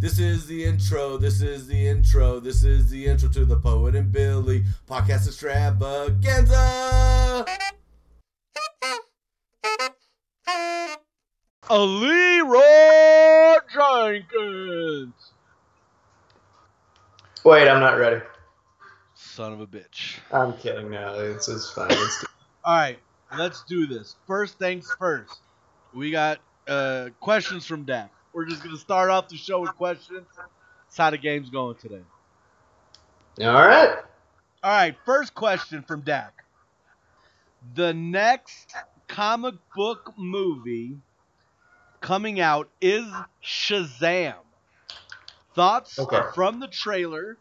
This is the intro. This is the intro. This is the intro to the Poet and Billy podcast extravaganza. A Leroy Jenkins. Wait, I'm not ready. Son of a bitch. I'm kidding. No, it's, it's fine. It's All right, let's do this. First things first. We got uh, questions from Dac. We're just gonna start off the show with questions. That's how the game's going today. all right. All right, first question from Dac. The next comic book movie coming out is Shazam. Thoughts Okay. from the trailer,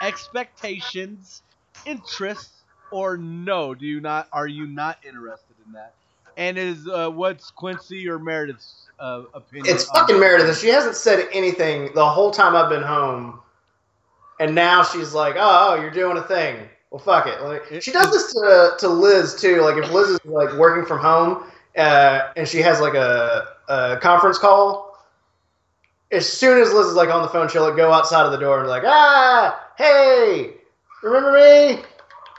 expectations, interest, or no? Do you not? Are you not interested in that? And is uh, what's Quincy or Meredith's uh, opinion? It's fucking Meredith. She hasn't said anything the whole time I've been home, and now she's like, "Oh, oh, you're doing a thing." Well, fuck it. Like, she does this to, to Liz too. Like if Liz is like working from home uh, and she has like a, a conference call, as soon as Liz is like on the phone, she'll like, go outside of the door and be like, "Ah, hey, remember me?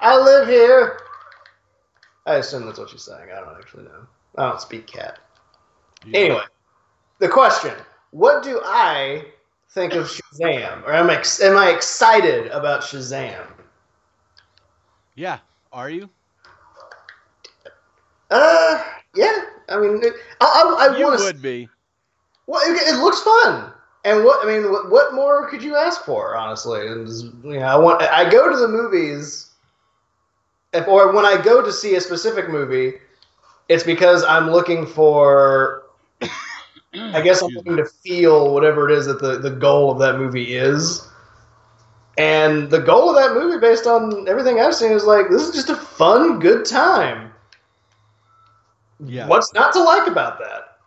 I live here." I assume that's what she's saying. I don't actually know. I don't speak cat. Yeah. Anyway, the question: What do I think of Shazam, or am I, am I excited about Shazam? Yeah. Are you? Uh, yeah. I mean, it, I, I, I you want to. would be. Well, it, it looks fun, and what I mean, what, what more could you ask for? Honestly, and you know, I want. I go to the movies, if, or when I go to see a specific movie, it's because I'm looking for I guess I'm looking to feel whatever it is that the, the goal of that movie is. And the goal of that movie, based on everything I've seen, is like, this is just a fun, good time. Yeah. What's not to like about that?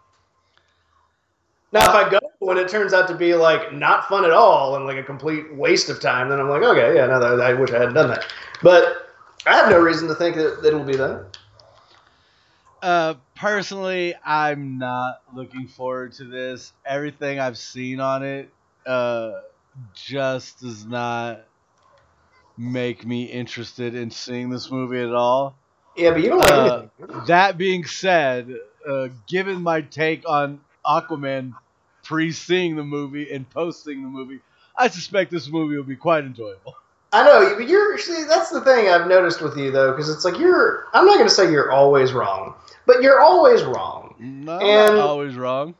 Now, if I go when it turns out to be like not fun at all and like a complete waste of time, then I'm like, okay, yeah, no, I wish I hadn't done that. But I have no reason to think that, that it will be that. Uh, personally, I'm not looking forward to this. Everything I've seen on it, uh, just does not make me interested in seeing this movie at all. Yeah, but you don't like Uh, anything. That being said, uh, given my take on Aquaman pre-seeing the movie and post-seeing the movie, I suspect this movie will be quite enjoyable. I know, but you're see that's the thing I've noticed with you though, because it's like you're. I'm not going to say you're always wrong, but you're always wrong. No, I'm And- not always wrong.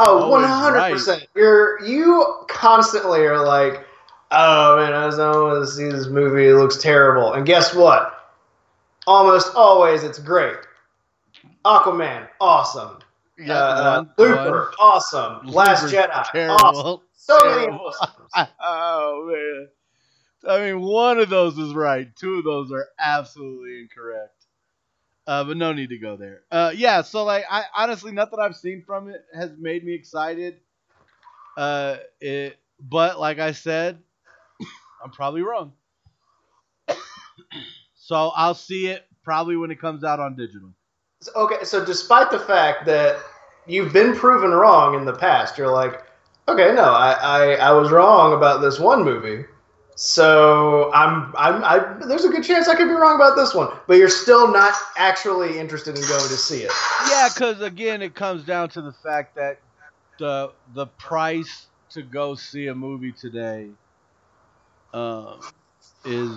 Oh, one hundred percent. You're you constantly are like, oh man, I just don't want to see this movie. It looks terrible. And guess what? Almost always, it's great. Aquaman, awesome. Yeah, uh, one- Looper, one- awesome. Last Looper's Jedi, terrible. awesome. So many Terrible. awesomes. oh man. I mean, one of those is right. Two of those are absolutely incorrect. Uh, but no need to go there. Uh, yeah. So like, I honestly nothing I've seen from it has made me excited. Uh, it, but like I said, I'm probably wrong. so I'll see it probably when it comes out on digital. Okay, so despite the fact that you've been proven wrong in the past, you're like, okay, no, I, I, I was wrong about this one movie. So I'm, I'm, I, there's a good chance I could be wrong about this one, but you're still not actually interested in going to see it. Yeah, because again, it comes down to the fact that the the price to go see a movie today um, is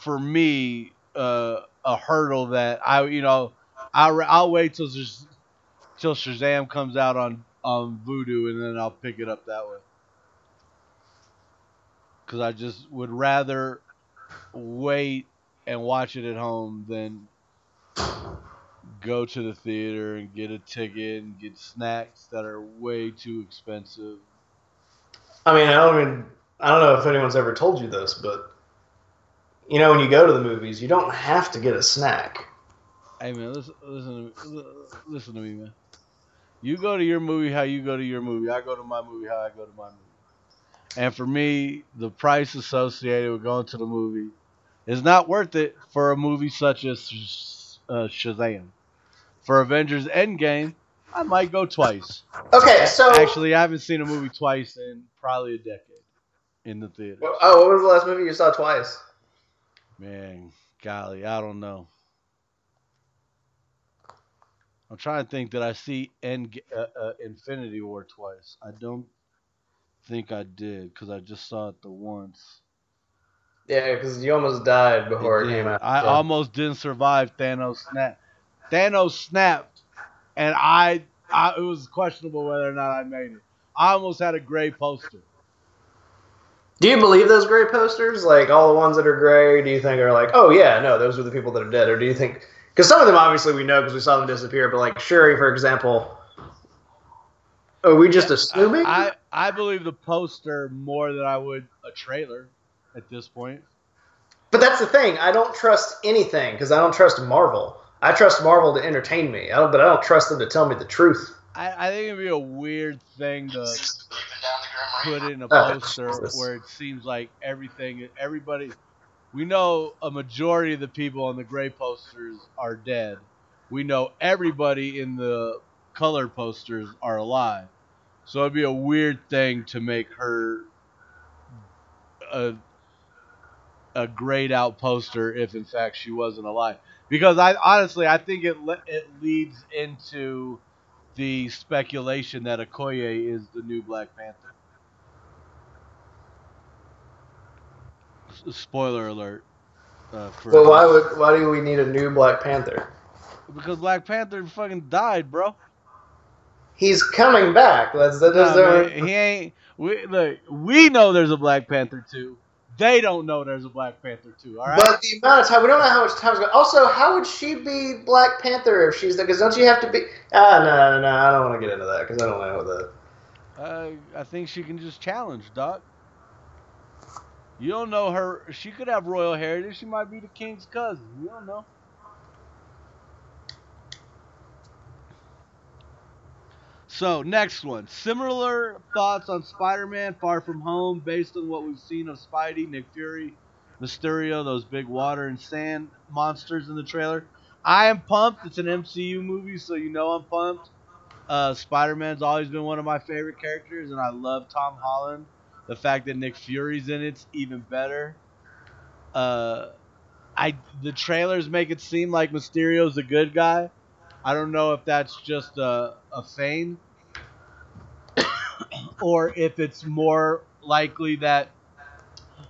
for me uh, a hurdle that I you know I'll, I'll wait till till Shazam comes out on on Vudu and then I'll pick it up that way. Because I just would rather wait and watch it at home than go to the theater and get a ticket and get snacks that are way too expensive. I mean, I don't even, I don't know if anyone's ever told you this, but you know, when you go to the movies, you don't have to get a snack. Hey man, listen, listen, to me, listen to me, man. You go to your movie how you go to your movie. I go to my movie how I go to my movie. And for me, the price associated with going to the movie is not worth it for a movie such as uh, Shazam. For Avengers Endgame, I might go twice. Okay, so Actually, I haven't seen a movie twice in probably a decade in the theater. oh, what was the last movie you saw twice? Man, golly, I don't know. I'm trying to think. Did I see End uh, uh, Infinity War twice? I don't think I did because I just saw it the once. Yeah, because you almost died before it, It came out. I so. almost didn't survive Thanos snap. Thanos snapped, and I, I it was questionable whether or not I made it. I almost had a gray poster. Do you believe those gray posters? Like all the ones that are gray, do you think are like, oh yeah, no, those are the people that are dead? Or do you think, because some of them obviously we know because we saw them disappear, but like Shuri, for example, are we just assuming? I, I believe the poster more than I would a trailer at this point. but that's the thing. I don't trust anything because I don't trust Marvel. I trust Marvel to entertain me, I don't, but I don't trust them to tell me the truth. I, I think it'd be a weird thing to put in a Oh, poster Jesus. where it seems like everything, everybody, we know a majority of the people on the gray posters are dead. We know everybody in the color posters are alive. So it'd be a weird thing to make her a a grayed out poster if in fact she wasn't alive. Because I honestly I think it le- it leads into the speculation that Okoye is the new Black Panther. S- Spoiler alert. Uh, for Well, why would why do we need a new Black Panther? Because Black Panther fucking died, bro. He's coming back. That's that. That's man, he ain't. We look. We know there's a Black Panther two. They don't know there's a Black Panther two. All right. But the amount of time we don't know how much time's going. Also, how would she be Black Panther if she's there? Because don't you have to be? Ah, no, no, no. I don't want to get into that because I don't know that. Uh, I think she can just challenge, Doc. You don't know her. She could have royal heritage. She might be the king's cousin. You don't know. So next one. Similar thoughts on Spider-Man: Far From Home, based on what we've seen of Spidey, Nick Fury, Mysterio, those big water and sand monsters in the trailer. I am pumped. It's an MCU movie, so you know I'm pumped. Uh, Spider-Man's always been one of my favorite characters, and I love Tom Holland. The fact that Nick Fury's in it's even better. Uh, I the trailers make it seem like Mysterio's a good guy. I don't know if that's just a, a feign, or if it's more likely that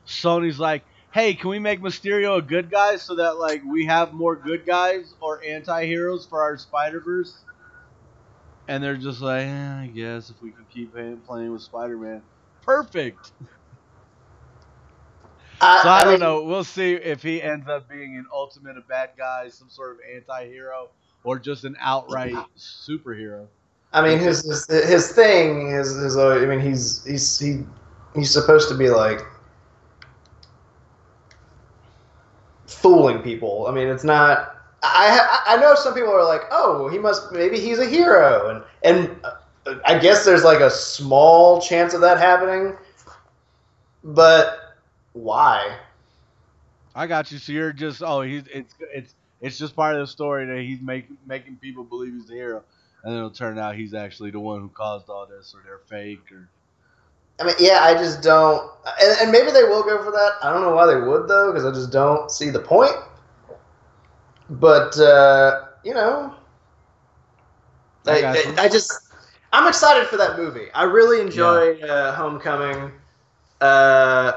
Sony's like, hey, can we make Mysterio a good guy so that like we have more good guys or anti-heroes for our Spider-Verse? And they're just like, eh, I guess if we can keep playing, playing with Spider-Man, perfect. I, So I, don't mean, know. We'll see if he ends up being an ultimate a bad guy, some sort of anti-hero, or just an outright superhero. I mean, his his, his thing is is. Uh, I mean, he's he's he he's supposed to be like fooling people. I mean, it's not. I I I know some people are like, oh, he must maybe he's a hero, and and uh, I guess there's like a small chance of that happening, but why? I got you. So you're just oh he's it's it's it's just part of the story that he's making making people believe he's the hero, and then it'll turn out he's actually the one who caused all this, or they're fake, or I mean, yeah, I just don't, and, and maybe they will go for that. I don't know why they would though, because I just don't see the point. But uh, you know, I I. I, I just I'm excited for that movie. I really enjoy uh, Homecoming. Uh,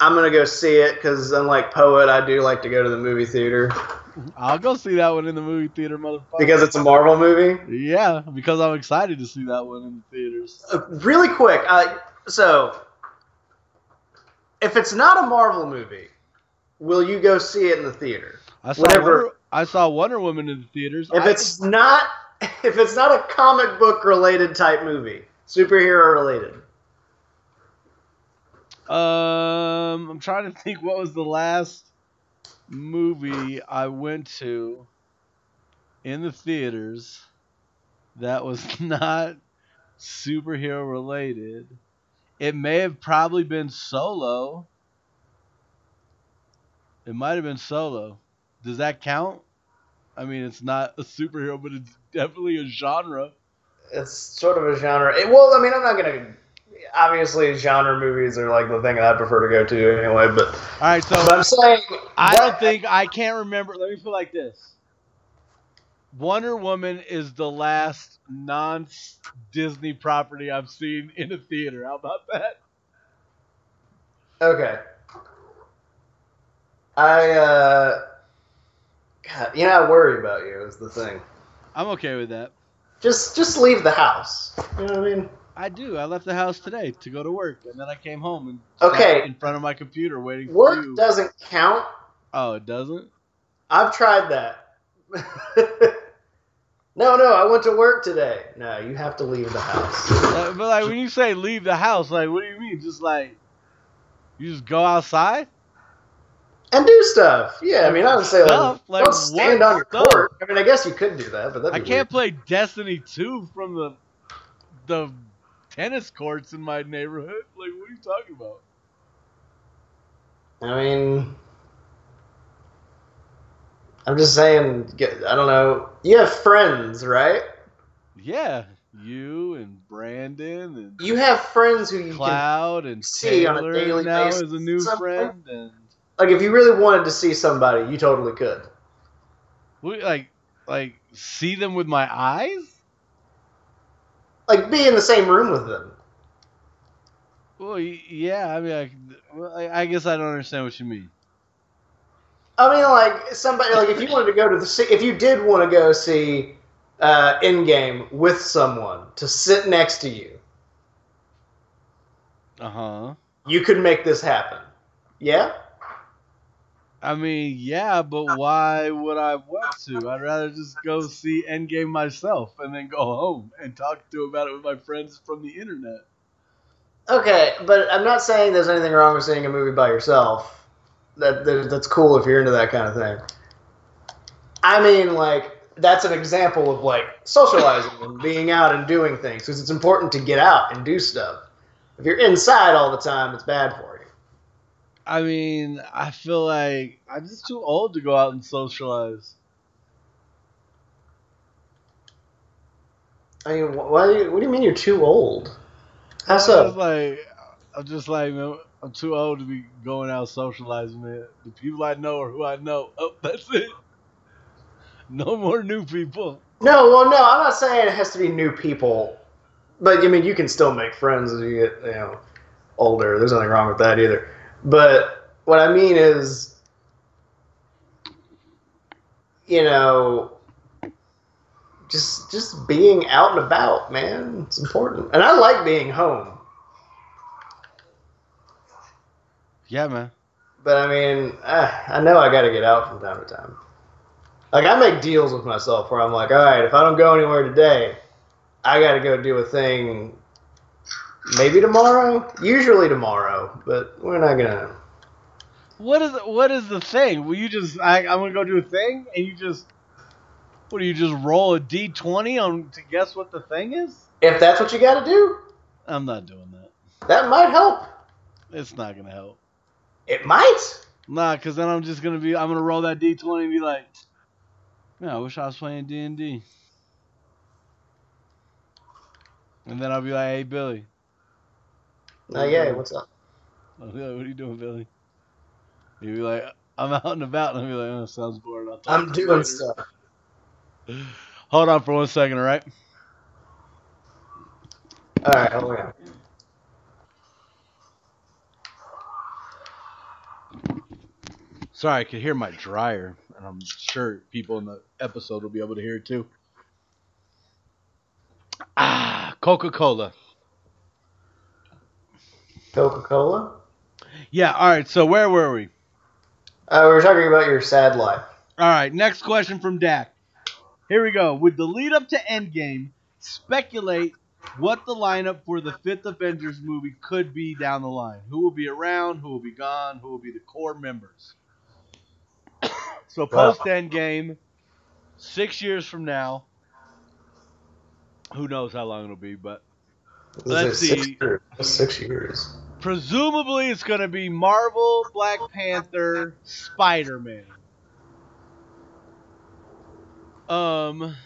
I'm gonna go see it because unlike Poet, I do like to go to the movie theater I'll go see that one in the movie theater, motherfucker. because it's a Marvel movie. yeah, because I'm excited to see that one in the theaters. Uh, really quick, uh, so if it's not a Marvel movie, will you go see it in the theater? I saw Whatever- Wonder, I saw Wonder Woman in the theaters. If I- it's not, if it's not a comic book related type movie, superhero related, Um, I'm trying to think what was the last movie I went to in the theaters that was not superhero related. It may have probably been Solo. It might have been Solo. Does that count? I mean, it's not a superhero, but it's definitely a genre. it's sort of a genre. It, well, I mean, I'm not gonna. Obviously, genre movies are like the thing I prefer to go to anyway. But, All right, so I'm saying I don't think I can't remember. Let me put it like this: Wonder Woman is the last non-Disney property I've seen in a theater. How about that? Okay. I uh, God, you know, I worry about you is the thing. I'm okay with that. Just just leave the house. You know what I mean? I do. I left the house today to go to work, and then I came home and Okay. in front of my computer waiting for Work you. doesn't count. oh, it doesn't. I've tried that. no, no, I went to work today. No, you have to leave the house. Uh, but like when you say leave the house, like what do you mean? Just like you just go outside? And do stuff. Yeah, I mean, I would say like, Stuff? Like don't stand on your stuff? court. I mean, I guess you could do that, but I can't play Destiny 2 from the the tennis courts in my neighborhood. Like what are you talking about? I mean, I'm just saying. I don't know. You have friends, right? Yeah, you and Brandon and You have friends who you can Cloud and see on a Taylor daily now basis is a new friend and like. If you really wanted to see somebody, you totally could. we like like see them with my eyes. Like, be in the same room with them. Well, yeah. I mean, I, I, I guess I don't understand what you mean. I mean, like somebody like if you wanted to go to the see, if you did want to go see uh, Endgame with someone to sit next to you, Uh huh. you could make this happen. Yeah. I mean, yeah, but why would I want to? I'd rather just go see Endgame myself and then go home and talk to about it with my friends from the internet. Okay, but I'm not saying there's anything wrong with seeing a movie by yourself. That, that that's cool if you're into that kind of thing. I mean, like that's an example of like socializing and being out and doing things because it's important to get out and do stuff. If you're inside all the time, it's bad for you. I mean, I feel like I'm just too old to go out and socialize. I mean, why? Do you, what do you mean you're too old? How I'm so? just like, I'm just like, man, I'm too old to be going out socializing, man. The people I know are who I know. Oh, that's it. No more new people. No, well, no, I'm not saying it has to be new people, but I mean, you can still make friends as you get, you know, older. There's nothing wrong with that either. But what I mean is, you know, just just being out and about, man. It's important, and I like being home. Yeah, man. But I mean, uh, I know I got to get out from time to time. Like I make deals with myself where I'm like, all right, if I don't go anywhere today, I got to go do a thing. Maybe tomorrow, usually tomorrow, but we're not gonna. What is what is the thing? Will you just I, I'm gonna go do a thing and you just what do you just roll a d twenty on to guess what the thing is? If that's what you got to do, I'm not doing that. that might help. It's not gonna help. It might. Nah, cause then I'm just gonna be I'm gonna roll that d twenty and be like, man, I wish I was playing D and D. And then I'll be like, hey Billy. Uh, yeah, what's up? I'll be like, what are you doing, Billy? He'll be like, I'm out and about, and I'll be like, oh, sounds talk I'm to doing later." stuff. Hold on for one second, all right? All right, hold on. Sorry, I could hear my dryer, and I'm sure people in the episode will be able to hear it too. Ah, Coca Cola. Coca Cola. Yeah, all right, so where were we? Uh, we were talking about your sad life. All right, next question from Dac. Here we go. With the lead up to Endgame, speculate what the lineup for the fifth Avengers movie could be down the line. Who will be around? Who will be gone? Who will be the core members? so post Endgame, six years from now. Who knows how long it'll be, but Let's is six see. years. Six years. Presumably, it's going to be Marvel, Black Panther, Spider Man. Um.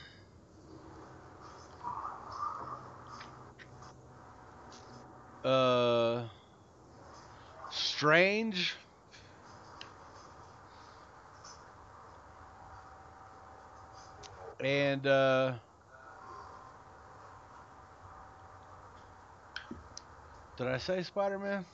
Uh. Strange. And, uh. Did I say Spider Man?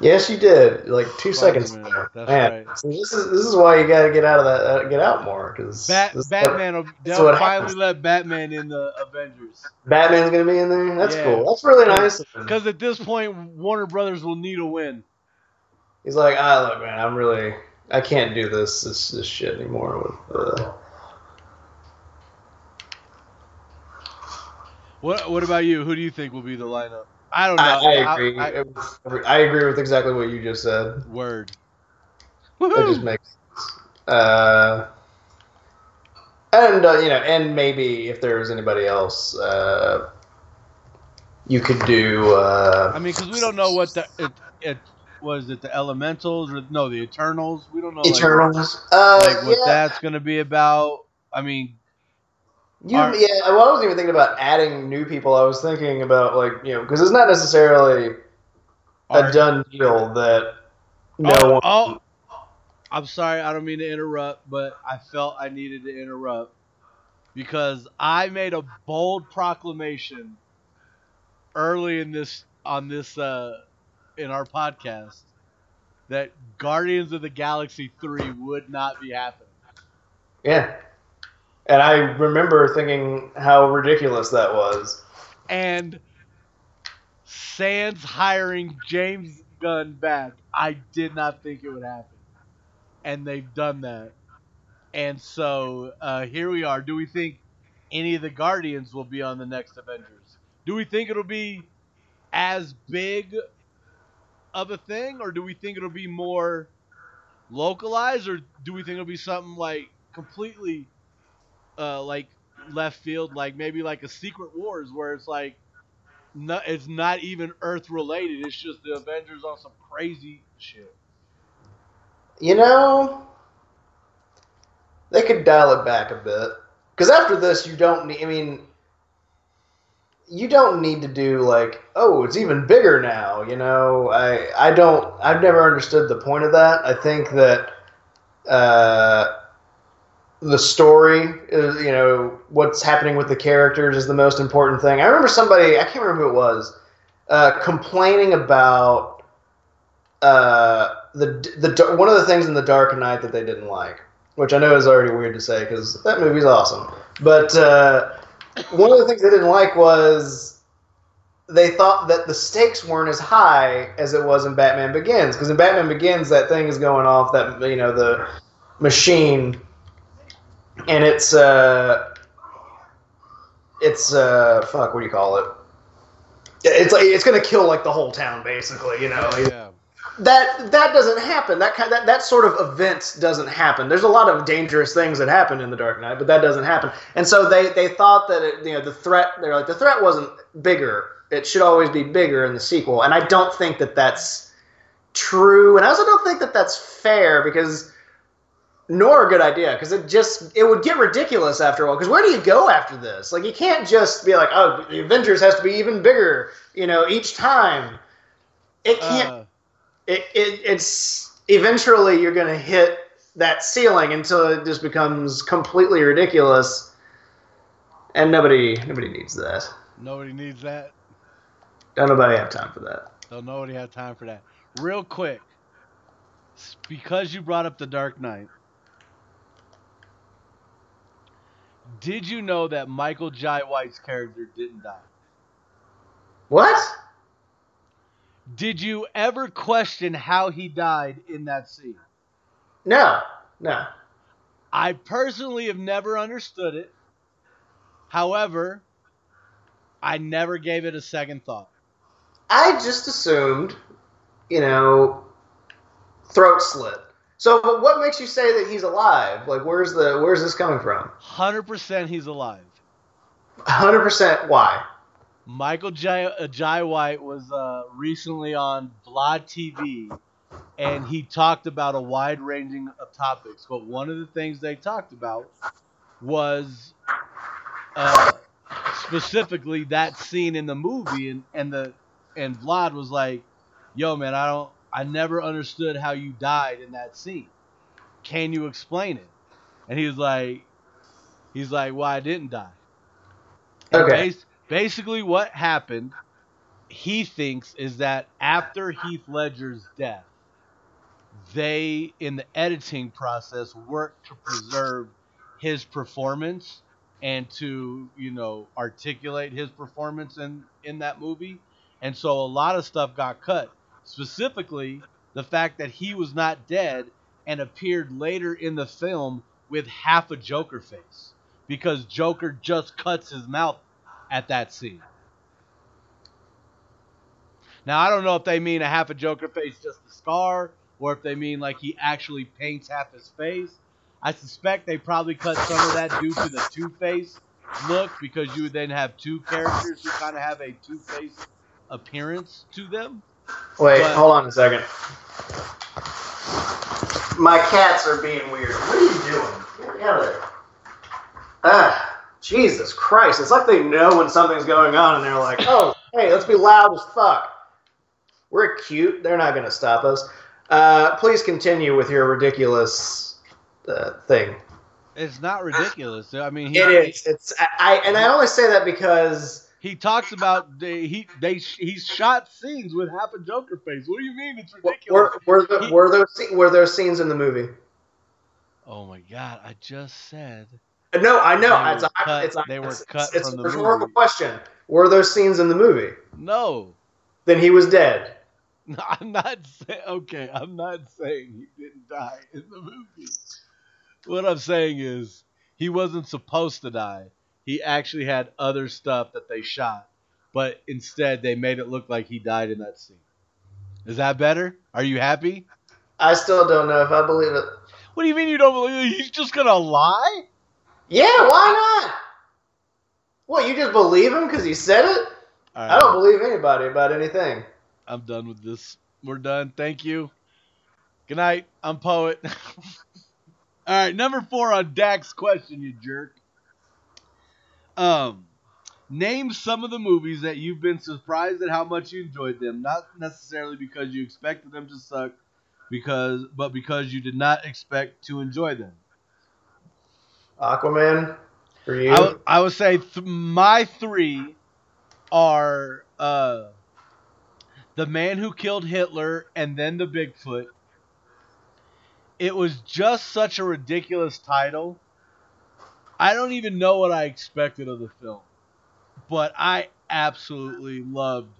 Yes, you did. Like two seconds. Spider-Man, ago. that's Man, right. so this is this is why you got to get out of that, uh, get out more because Bat- Batman. will They'll what finally happens. let Batman in the Avengers. Batman's gonna be in there. That's Yeah. cool. That's really nice. Because at this point, Warner Brothers will need a win. He's like, ah, look, man, I'm really, I can't do this this, this shit anymore with. Uh, What What about you? Who do you think will be the lineup? I don't know. I, I agree. I- I, agree with exactly what you just said. word. It just makes sense. Uh, and uh, you know, and maybe if there was anybody else, uh, you could do. Uh, I mean, because we don't know what the it, it was it the Elementals or no the Eternals. We don't know like, Eternals. uh, like what yeah, that's gonna be about. I mean, You, Are- yeah, well, I wasn't even thinking about adding new people. I was thinking about like you know because it's not necessarily a done deal that no oh, one. oh, I'm sorry, I don't mean to interrupt, but I felt I needed to interrupt because I made a bold proclamation early in this on this uh in our podcast that Guardians of the Galaxy 3 would not be happening. Yeah, and I remember thinking how ridiculous that was. And Sans hiring James Gunn back, I did not think it would happen. And they've done that. And so uh, here we are. Do we think any of the Guardians will be on the next Avengers? Do we think it'll be as big of a thing, or do we think it'll be more localized, or do we think it'll be something like completely uh, like left field, like maybe like a Secret Wars, where it's like no, it's not even Earth related. It's just the Avengers on some crazy shit. You know, they could dial it back a bit because after this, you don't need. I mean, you don't need to do like, oh, it's even bigger now. You know, I I don't. I've never understood the point of that. I think that uh, the story is, you know, what's happening with the characters is the most important thing. I remember somebody, I can't remember who it was, uh, complaining about uh, the the one of the things in the Dark Knight that they didn't like, which I know is already weird to say because that movie's awesome. But uh, one of the things they didn't like was they thought that the stakes weren't as high as it was in Batman Begins because in Batman Begins that thing is going off that you know the machine and it's uh it's uh fuck what do you call it it's like it's gonna kill like the whole town basically you know Yeah. that that doesn't happen. That kind that that sort of event doesn't happen. There's a lot of dangerous things that happen in the Dark Knight, but that doesn't happen. And so they they thought that it, you know the threat. They're like the threat wasn't bigger. It should always be bigger in the sequel. And I don't think that that's true. And I also don't think that that's fair because nor a good idea because it just it would get ridiculous after a while. Because where do you go after this? Like you can't just be like, oh, the Avengers has to be even bigger. You know, each time. It can't Uh, it, it it's eventually you're going to hit that ceiling until it just becomes completely ridiculous and nobody nobody needs that nobody needs that. don't nobody have time for that Don't nobody have time for that. Real quick, because you brought up the Dark Knight, did you know that Michael Jai White's character didn't die? what Did you ever question how he died in that scene? no no I personally have never understood it. However, I never gave it a second thought. i just assumed you know throat slit so what makes you say that he's alive like where's the where's this coming from 100% he's alive. 100% why Michael Jai, uh, Jai White was uh, recently on Vlad TV, and he talked about a wide ranging of topics. But one of the things they talked about was uh, specifically that scene in the movie and, and the and Vlad was like, "Yo, man, I don't, I never understood how you died in that scene. Can you explain it?" And he was like, "He's like, well, I didn't die." And Okay. bas- basically, what happened, he thinks, is that after Heath Ledger's death, they, in the editing process, worked to preserve his performance and to, you know, articulate his performance in, in that movie. And so a lot of stuff got cut. Specifically, the fact that he was not dead and appeared later in the film with half a Joker face. Because Joker just cuts his mouth at that scene. Now I don't know if they mean a half a Joker face just a scar, or if they mean like he actually paints half his face. I suspect they probably cut some of that due to the Two Face look, because you would then have two characters who kind of have a Two Face appearance to them. Wait, But- hold on a second. My cats are being weird. What are you doing? Get out of there. Ah, Jesus Christ. It's like they know when something's going on and they're like, oh, hey, let's be loud as fuck. We're cute. They're not going to stop us. Uh, please continue with your ridiculous uh, thing. It's not ridiculous. I mean, he, It is. It's I, I and I only say that because He talks about they, he they he shot scenes with half a Joker face. What do you mean it's ridiculous? were, were, the, He- were those were those scenes in the movie? oh my god! I just said uh, No, I know. They it's a, cut- it's they were it's, cut it's from the rhetorical movie. question. Were those scenes in the movie? no. Then he was dead. No, I'm not saying. Okay, I'm not saying he didn't die in the movie. What I'm saying is he wasn't supposed to die. He actually had other stuff that they shot, but instead they made it look like he died in that scene. Is that better? Are you happy? I still don't know if I believe it. What do you mean you don't believe it? He's just gonna lie? Yeah, why not? What, you just believe him because he said it? All I don't believe anybody about anything. I'm done with this. We're done. Thank you. Good night. I'm Poet. All right, number four on Dac's question, you jerk. Um, name some of the movies that you've been surprised at how much you enjoyed them. Not necessarily because you expected them to suck, because but because you did not expect to enjoy them. Aquaman, for you? I would- would say th- my three are uh, the man who killed Hitler and then the Bigfoot. It was just such a ridiculous title. I don't even know what I expected of the film, but I absolutely loved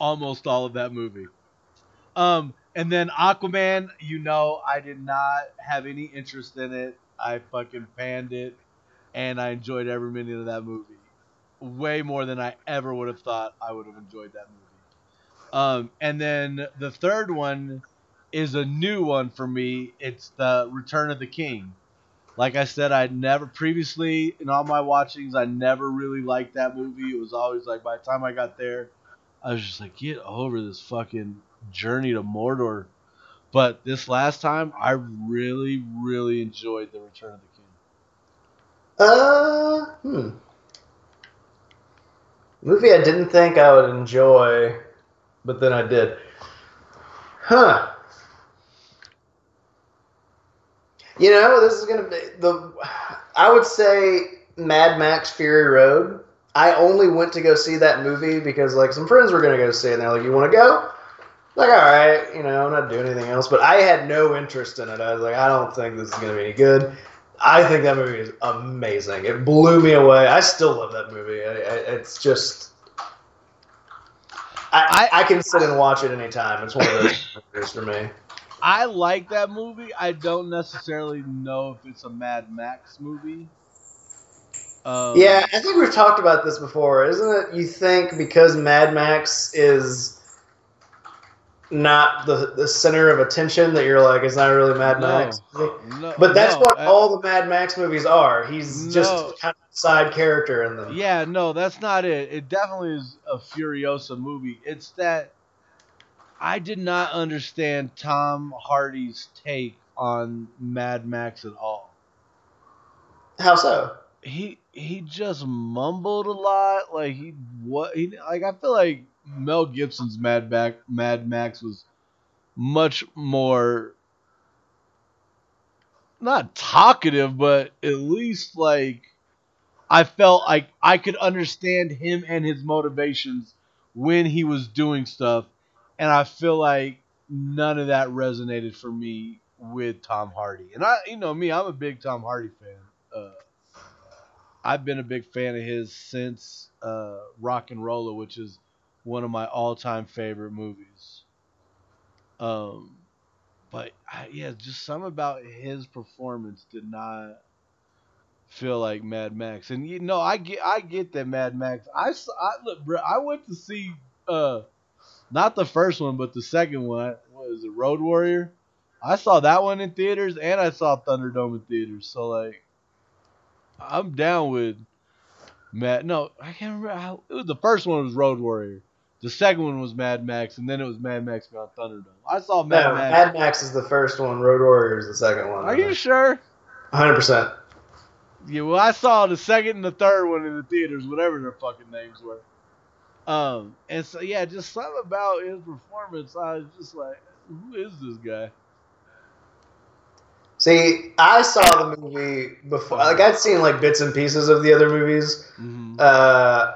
almost all of that movie. Um, and then Aquaman, you know, I did not have any interest in it. I fucking panned it, and I enjoyed every minute of that movie. Way more than I ever would have thought I would have enjoyed that movie. Um, and then the third one is a new one for me. It's the Return of the King. Like I said, I never previously in all my watchings, I never really liked that movie. It was always like by the time I got there, I was just like, get over this fucking journey to Mordor. But this last time, I really, really enjoyed the Return of the King. Uh, hmm. Movie I didn't think I would enjoy, but then I did. Huh. You know, this is gonna be the. I would say Mad Max Fury Road. I only went to go see that movie because like some friends were gonna go see it, and they're like, "You want to go?" Like, all right, you know, I'm not doing anything else, but I had no interest in it. I was like, I don't think this is gonna be any good. I think that movie is amazing. It blew me away. I still love that movie. I, I, it's just. I, I, can sit and watch it anytime. It's one of those movies for me. I like that movie. I don't necessarily know if it's a Mad Max movie. Um, Yeah, I think we've talked about this before, isn't it? You think because Mad Max is not the the center of attention that you're like, it's not really Mad No. Max. no, But that's no, what I- all the Mad Max movies are. He's just kind of a side character in them. Yeah, no, that's not it. It definitely is a Furiosa movie. It's that I did not understand Tom Hardy's take on Mad Max at all. How so? He he just mumbled a lot. Like he what he like I feel like Mel Gibson's Mad Max Mad Max was much more not talkative, but at least like I felt like I could understand him and his motivations when he was doing stuff, and I feel like none of that resonated for me with Tom Hardy. And I, you know me, I'm a big Tom Hardy fan. Uh, I've been a big fan of his since uh, RocknRolla, which is one of my all-time favorite movies. Um, but I, yeah, just some about his performance did not feel like Mad Max. And you know, I get I get that Mad Max. I, I look, bro, I went to see uh not the first one, but the second one. What is it, Road Warrior? I saw that one in theaters, and I saw Thunderdome in theaters. So like, I'm down with Mad. No, I can't remember how. It was the first one was Road Warrior. The second one was Mad Max, and then it was Mad Max Beyond Thunderdome. I saw Mad no, Max. Mad Max is the first one. Road Warrior is the second one. Are you sure? 100. percent Yeah, well, I saw the second and the third one in the theaters, whatever their fucking names were. Um, and so yeah, just something about his performance. I was just like, who is this guy? See, I saw the movie before. Like I'd seen like bits and pieces of the other movies, Mm-hmm. uh,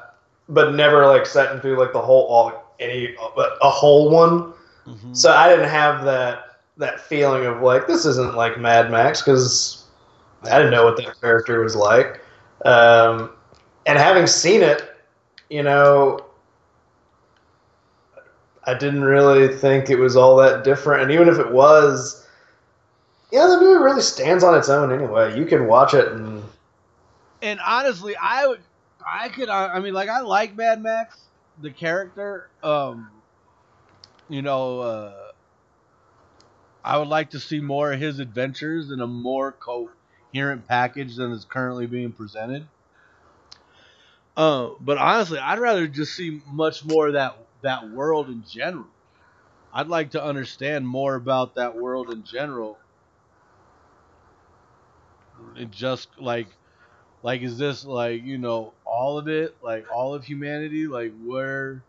but never like sat through like the whole all any a whole one. Mm-hmm. So I didn't have that that feeling of like this isn't like Mad Max because I didn't know what that character was like. Um, and having seen it, you know, I didn't really think it was all that different. And even if it was, yeah, the movie really stands on its own anyway. You can watch it and And honestly, I would, I could, I mean, like I like Mad Max, the character. Um, you know, uh, I would like to see more of his adventures in a more coherent package than is currently being presented. Uh, but honestly, I'd rather just see much more of that that world in general. I'd like to understand more about that world in general. And just like like is this like, you know, all of it, like all of humanity, like where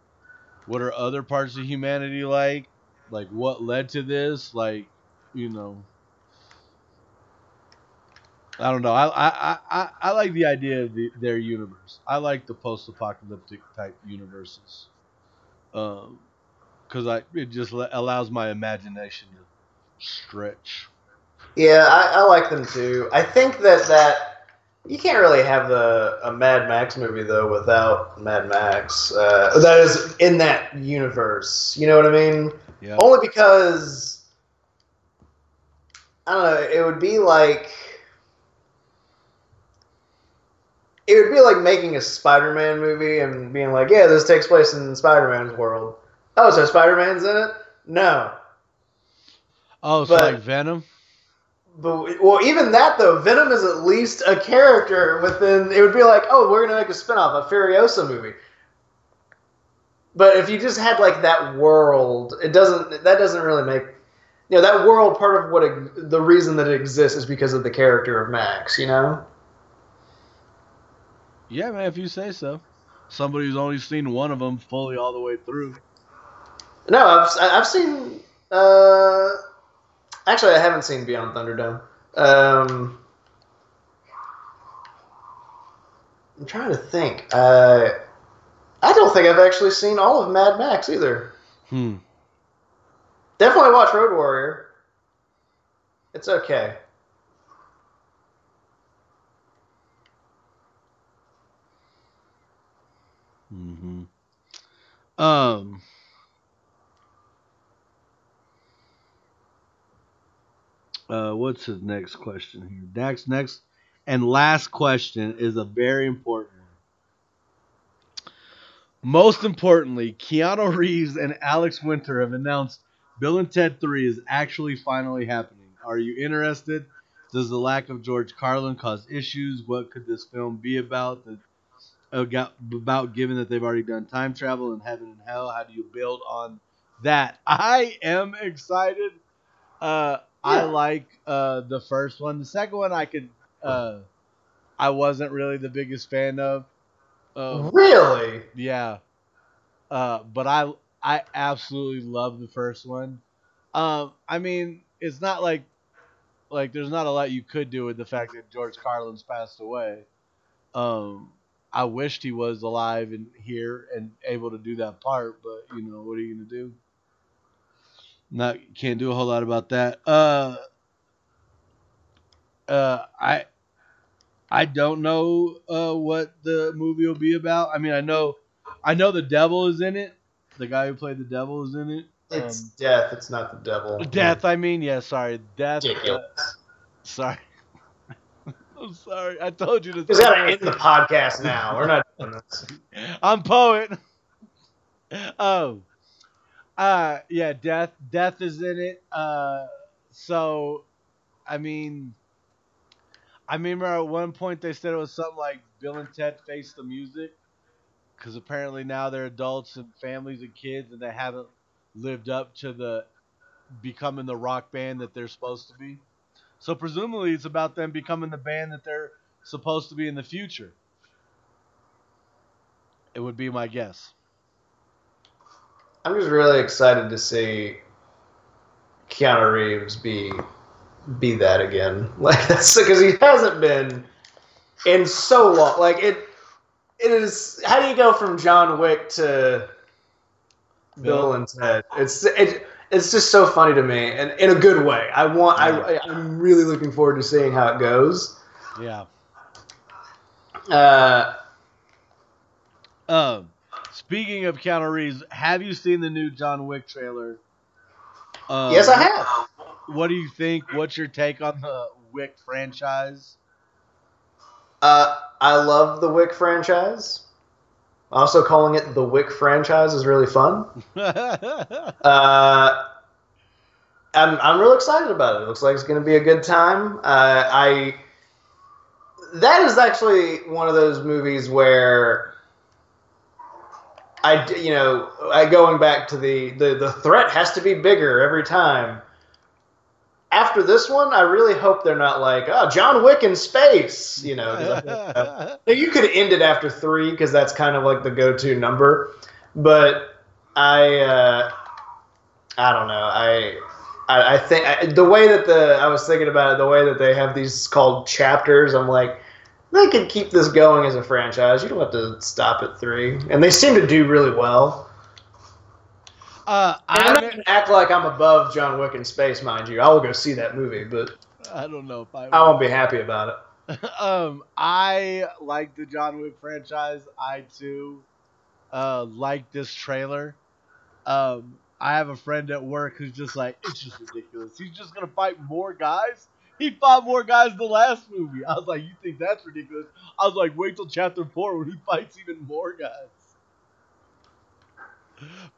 what are other parts of humanity like? Like what led to this? Like, you know, I don't know. I I, I, I like the idea of the, their universe. I like the post-apocalyptic type universes, um, because I it just allows my imagination to stretch. yeah, I, I like them too. I think that that you can't really have the a Mad Max movie though without Mad Max. Uh, that is in that universe. You know what I mean? Yeah. Only because I don't know. It would be like it would be like making a Spider-Man movie and being like, "Yeah, this takes place in Spider-Man's world." Oh, so Spider-Man's in it? No, Oh, so like Venom. but well, even that though, Venom is at least a character within. It would be like, "Oh, we're gonna make a spin-off, a Furiosa movie." But if you just had like that world, it doesn't. That doesn't really make. You know, that world part of what it, the reason that it exists is because of the character of Max. You know. Yeah, man, if you say so. Somebody who's only seen one of them fully all the way through. No, I've I've seen. Uh, actually, I haven't seen Beyond Thunderdome. Um, I'm trying to think. Uh, I don't think I've actually seen all of Mad Max either. Hmm. Definitely watch Road Warrior. It's okay. Mm-hmm. Um. Uh, what's his next question here? Next, next, and last question is a very important one. Most importantly, Keanu Reeves and Alex Winter have announced Bill and Ted 3 is actually finally happening. Are you interested? Does the lack of George Carlin cause issues? What could this film be about? About about given that they've already done time travel and heaven and hell. How do you build on that? I am excited. Uh, I like uh, the first one. The second one, I could uh, I wasn't really the biggest fan of. Really? yeah. Uh, but I I absolutely love the first one. Um, I mean, it's not like like there's not a lot you could do with the fact that George Carlin's passed away. Um, I wished he was alive and here and able to do that part, but you know what are you gonna do? Not can't do a whole lot about that. Uh, uh, I I don't know uh, what the movie will be about. I mean, I know I know the devil is in it. The guy who played the devil is in it. It's Um, death. It's not the devil. Death, I mean, yeah, sorry, death. uh, sorry, I'm sorry. I told you to. We gotta end the podcast now. We're not doing this. I'm poet. oh, uh, yeah, death. Death is in it. Uh, so, I mean, I remember at one point they said it was something like Bill and Ted Face the Music, because apparently now they're adults and families and kids, and they haven't lived up to the becoming the rock band that they're supposed to be. So presumably it's about them becoming the band that they're supposed to be in the future. It would be my guess. I'm just really excited to see Keanu Reeves be be that again. Like that's because he hasn't been in so long. Like it, it is. How do you go from John Wick to Bill, Bill. and Ted? It's it, it's just so funny to me, and in a good way. I want. I I I'm really looking forward to seeing how it goes. Yeah. Uh, Um, speaking of Keanu Reeves, have you seen the new John Wick trailer? Um, yes, I have. What do you think? What's your take on the Wick franchise? Uh, I love the Wick franchise. Also, calling it the Wick franchise is really fun. Uh, I'm I'm real excited about it. It looks like it's going to be a good time. Uh, I that is actually one of those movies where I you know I going back to the the the threat has to be bigger every time. After this one, I really hope they're not like, oh, John Wick in space, you know. 'cause I think, now, you could end it after three because that's kind of like the go-to number, but I uh, I don't know. I I, I think I, the way that the I was thinking about it, the way that they have these called chapters, I'm like they could keep this going as a franchise. You don't have to stop at three, and they seem to do really well. Uh, I'm not to act like I'm above John Wick in space, mind you. I will go see that movie, but I don't know if I. I won't be happy about it. um, I like the John Wick franchise. I too uh, like this trailer. Um, I have a friend at work who's just like, it's just ridiculous. He's just gonna fight more guys. He fought more guys the last movie. I was like, you think that's ridiculous? I was like, wait till chapter four when he fights even more guys.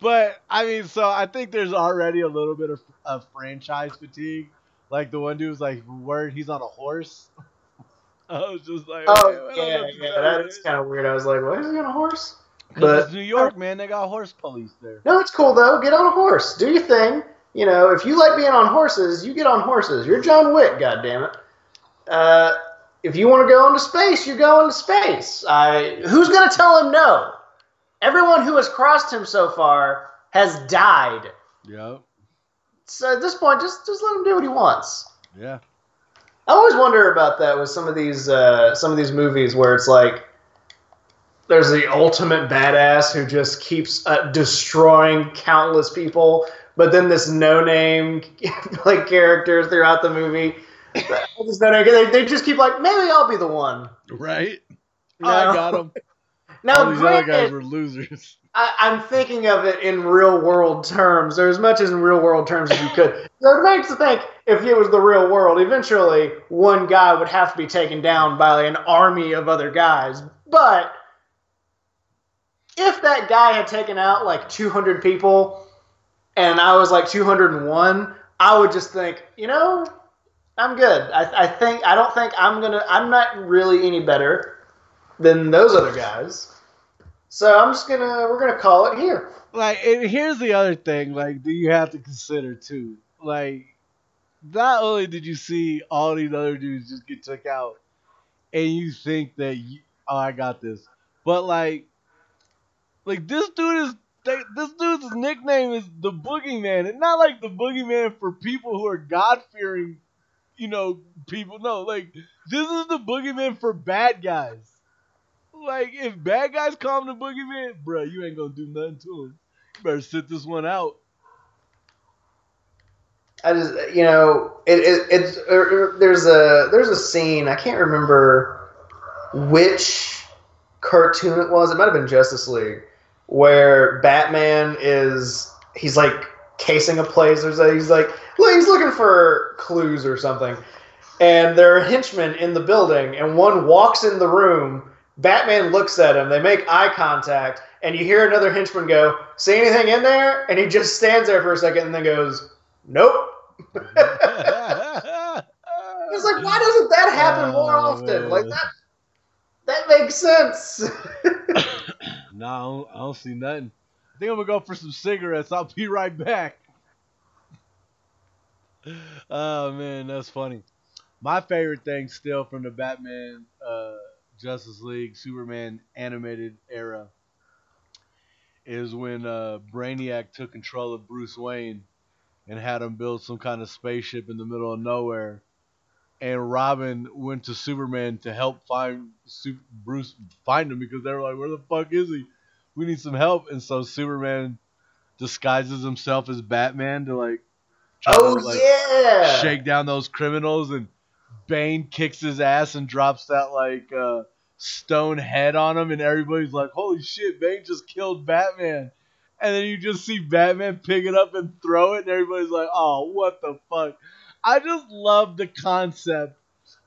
But I mean, so I think there's already a little bit of, of franchise fatigue. Like the one dude was like, "Word, he's on a horse." I was just like, Oh "Okay, yeah, yeah, that is." kind of weird. I was like, "What is he on a horse?" but- it's New York, man. They got horse police there. No, it's cool though. Get on a horse. Do your thing. You know, if you like being on horses, you get on horses. You're John Wick, goddammit. Uh, if you want to go into space, you go into space. I, who's going to tell him no? Everyone who has crossed him so far has died. Yep. So at this point, just just let him do what he wants. Yeah. I always wonder about that with some of these uh, some of these movies where it's like there's the ultimate badass who just keeps uh, destroying countless people, but then this no-name like characters throughout the movie, just no name- they, they just keep like maybe I'll be the one. Right. No. I got him. Now, All these other guys were losers. I, I'm thinking of it in real world terms, or as much as in real world terms as you could. So it makes you think if it was the real world, eventually one guy would have to be taken down by an army of other guys. But if that guy had taken out like 200 people and I was like 201, I would just think, you know, I'm good. I, I think I don't think I'm gonna. I'm not really any better than those other guys. So I'm just gonna we're gonna call it here. Like, and here's the other thing. Like, do you have to consider too? Like, not only did you see all these other dudes just get took out, and you think that you, oh I got this, but like like this dude is this dude's nickname is the Boogeyman, and not like the Boogeyman for people who are God fearing, you know, people. No, like this is the Boogeyman for bad guys. Like if bad guys call him the Boogeyman, bruh, you ain't gonna do nothing to him. Better sit this one out. I just you know it, it it's er, er, there's a there's a scene I can't remember which cartoon it was. It might have been Justice League where Batman is he's like casing a place or so he's like he's looking for clues or something. And there are henchmen in the building, and one walks in the room. Batman looks at him. They make eye contact, and you hear another henchman go, "See anything in there?" And he just stands there for a second, and then goes, "Nope." it's like, why doesn't that happen more Oh, often? Like that. That makes sense. no, I don't, I don't see nothing. I think I'm gonna go for some cigarettes. I'll be right back. Oh man, that's funny. My favorite thing still from the Batman, uh, Justice League, Superman animated era is when uh, Brainiac took control of Bruce Wayne and had him build some kind of spaceship in the middle of nowhere. And Robin went to Superman to help find Su- Bruce, find him because they were like, "Where the fuck is he? We need some help." And so Superman disguises himself as Batman to like, try to, oh like, yeah. shake down those criminals and Bane kicks his ass and drops that like uh, stone head on him and everybody's like, Holy shit, Bane just killed Batman. And then you just see Batman pick it up and throw it and everybody's like, Oh, what the fuck? I just love the concept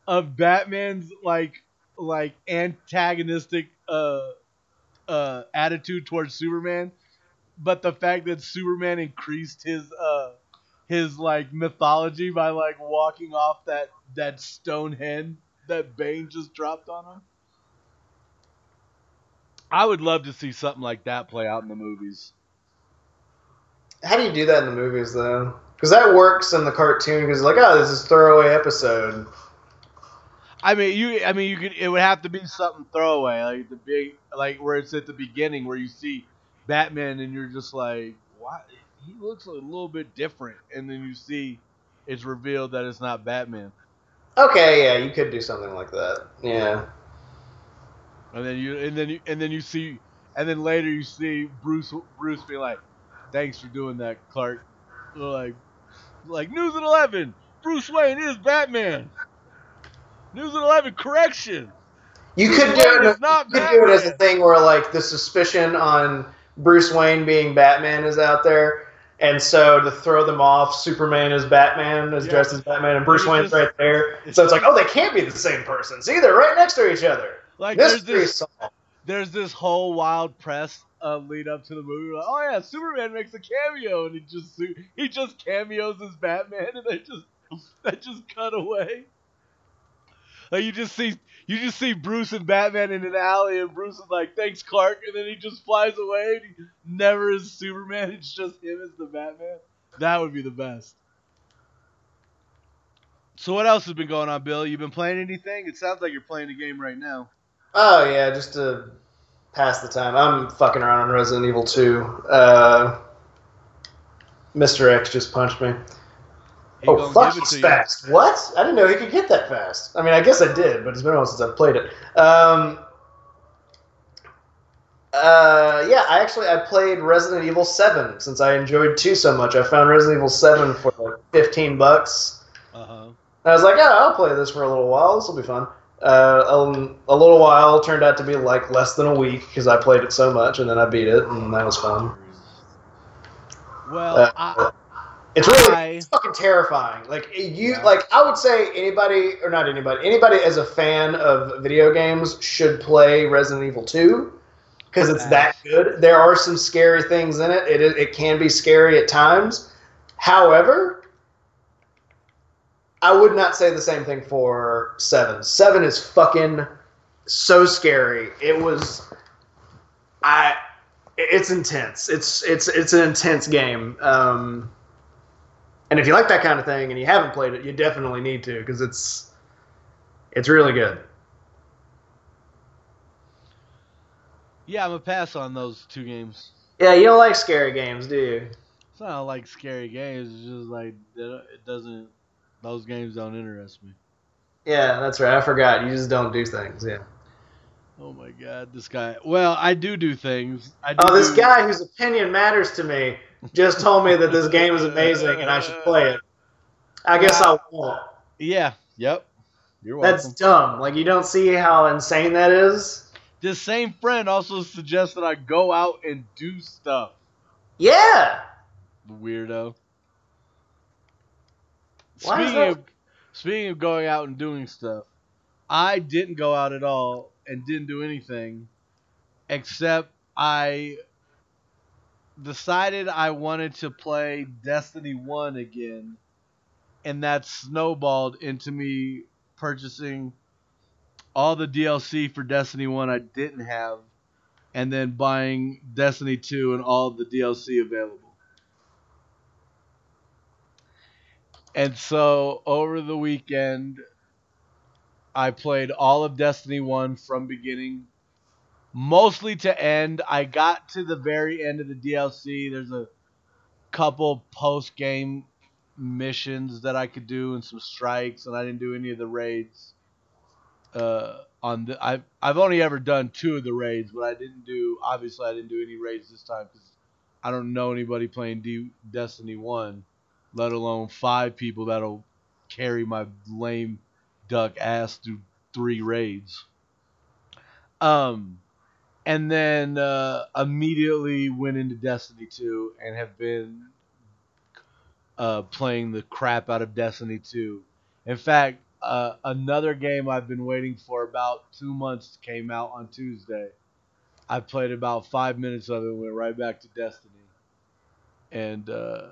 of Batman's like like antagonistic uh uh attitude towards Superman, but the fact that Superman increased his uh his like mythology by like walking off that that stone head that Bane just dropped on him. I would love to see something like that play out in the movies. How do you do that in the movies though? Because that works in the cartoon. Because like, oh, this is a throwaway episode. I mean, you. I mean, you could. It would have to be something throwaway, like the big, like where it's at the beginning, where you see Batman, and you're just like, "Why? He looks a little bit different," and then you see it's revealed that it's not Batman, Okay, yeah, you could do something like that. Yeah. and then you, and then you, and then you see, and then later you see Bruce, Bruce be like, "Thanks for doing that, Clark." Like, like News at Eleven, Bruce Wayne is Batman. News at Eleven, correction. You could do Wayne it. not You could do it as a thing where like the suspicion on Bruce Wayne being Batman is out there, and so to throw them off, Superman is Batman, is Yeah. dressed as Batman, and Bruce Wayne's right there. So it's like, oh, they can't be the same person. See, they're right next to each other. Like there's this solved. there's this whole wild press uh, lead up to the movie. Like, oh yeah, Superman makes a cameo, and he just he just cameos as Batman, and they just they just cut away. Like you just see you just see Bruce and Batman in an alley, and Bruce is like, "Thanks, Clark," and then he just flies away. And he never is Superman. It's just him as the Batman. That would be the best. So what else has been going on, Bill? You been playing anything? It sounds like you're playing a game right now. Oh yeah, just to pass the time. I'm fucking around on Resident Evil 2. Uh, Mr. X just punched me. He oh fuck, he's to you. fast. What? I didn't know he could get that fast. I mean, I guess I did, but it's been a while since I've played it. Um, uh, yeah, I actually I played Resident Evil 7 since I enjoyed 2 so much. I found Resident Evil 7 for like 15 bucks. Uh huh. I was like, oh, I'll play this for a little while. This will be fun. Uh, um, a little while turned out to be like less than a week because I played it so much, and then I beat it, and that was fun. Well, Uh, I, It's really I- it's fucking terrifying. Like you, Yeah. like I would say anybody or not anybody, anybody as a fan of video games should play Resident Evil Two because it's that good. There are some scary things in it. It is- it can be scary at times. However, I would not say the same thing for Seven. Seven is fucking so scary. It was, I. It's intense. It's it's it's an intense game. Um, and if you like that kind of thing and you haven't played it, you definitely need to because it's it's really good. Yeah, I'm a pass on those two games. Yeah, you don't like scary games, do you? It's not like scary games. It's just like it doesn't. Those games don't interest me. Yeah, that's right. I forgot. You just don't do things. Yeah. Oh my God, this guy. Well, I do do things. I do oh, this do... guy whose opinion matters to me just told me that this game is amazing and I should play it. I guess I won't. Yeah. Yep. You're welcome. That's dumb. Like you don't see how insane that is. This same friend also suggests that I go out and do stuff. Yeah. Weirdo. Why Speaking of speaking of going out and doing stuff, I didn't go out at all and didn't do anything except I decided I wanted to play Destiny 1 again and that snowballed into me purchasing all the DLC for Destiny 1 I didn't have and then buying Destiny 2 and all the DLC available. And so over the weekend, I played all of Destiny 1 from beginning, mostly to end. I got to the very end of the DLC. There's a couple post game missions that I could do and some strikes, and I didn't do any of the raids. Uh, on the I've I've only ever done two of the raids, but I didn't do obviously I didn't do any raids this time because I don't know anybody playing D- Destiny One let alone five people that'll carry my lame duck ass through three raids. Um, and then uh, immediately went into Destiny 2 and have been uh, playing the crap out of Destiny 2. In fact, uh, another game I've been waiting for about two months came out on Tuesday. I played about five minutes of it and went right back to Destiny. And uh,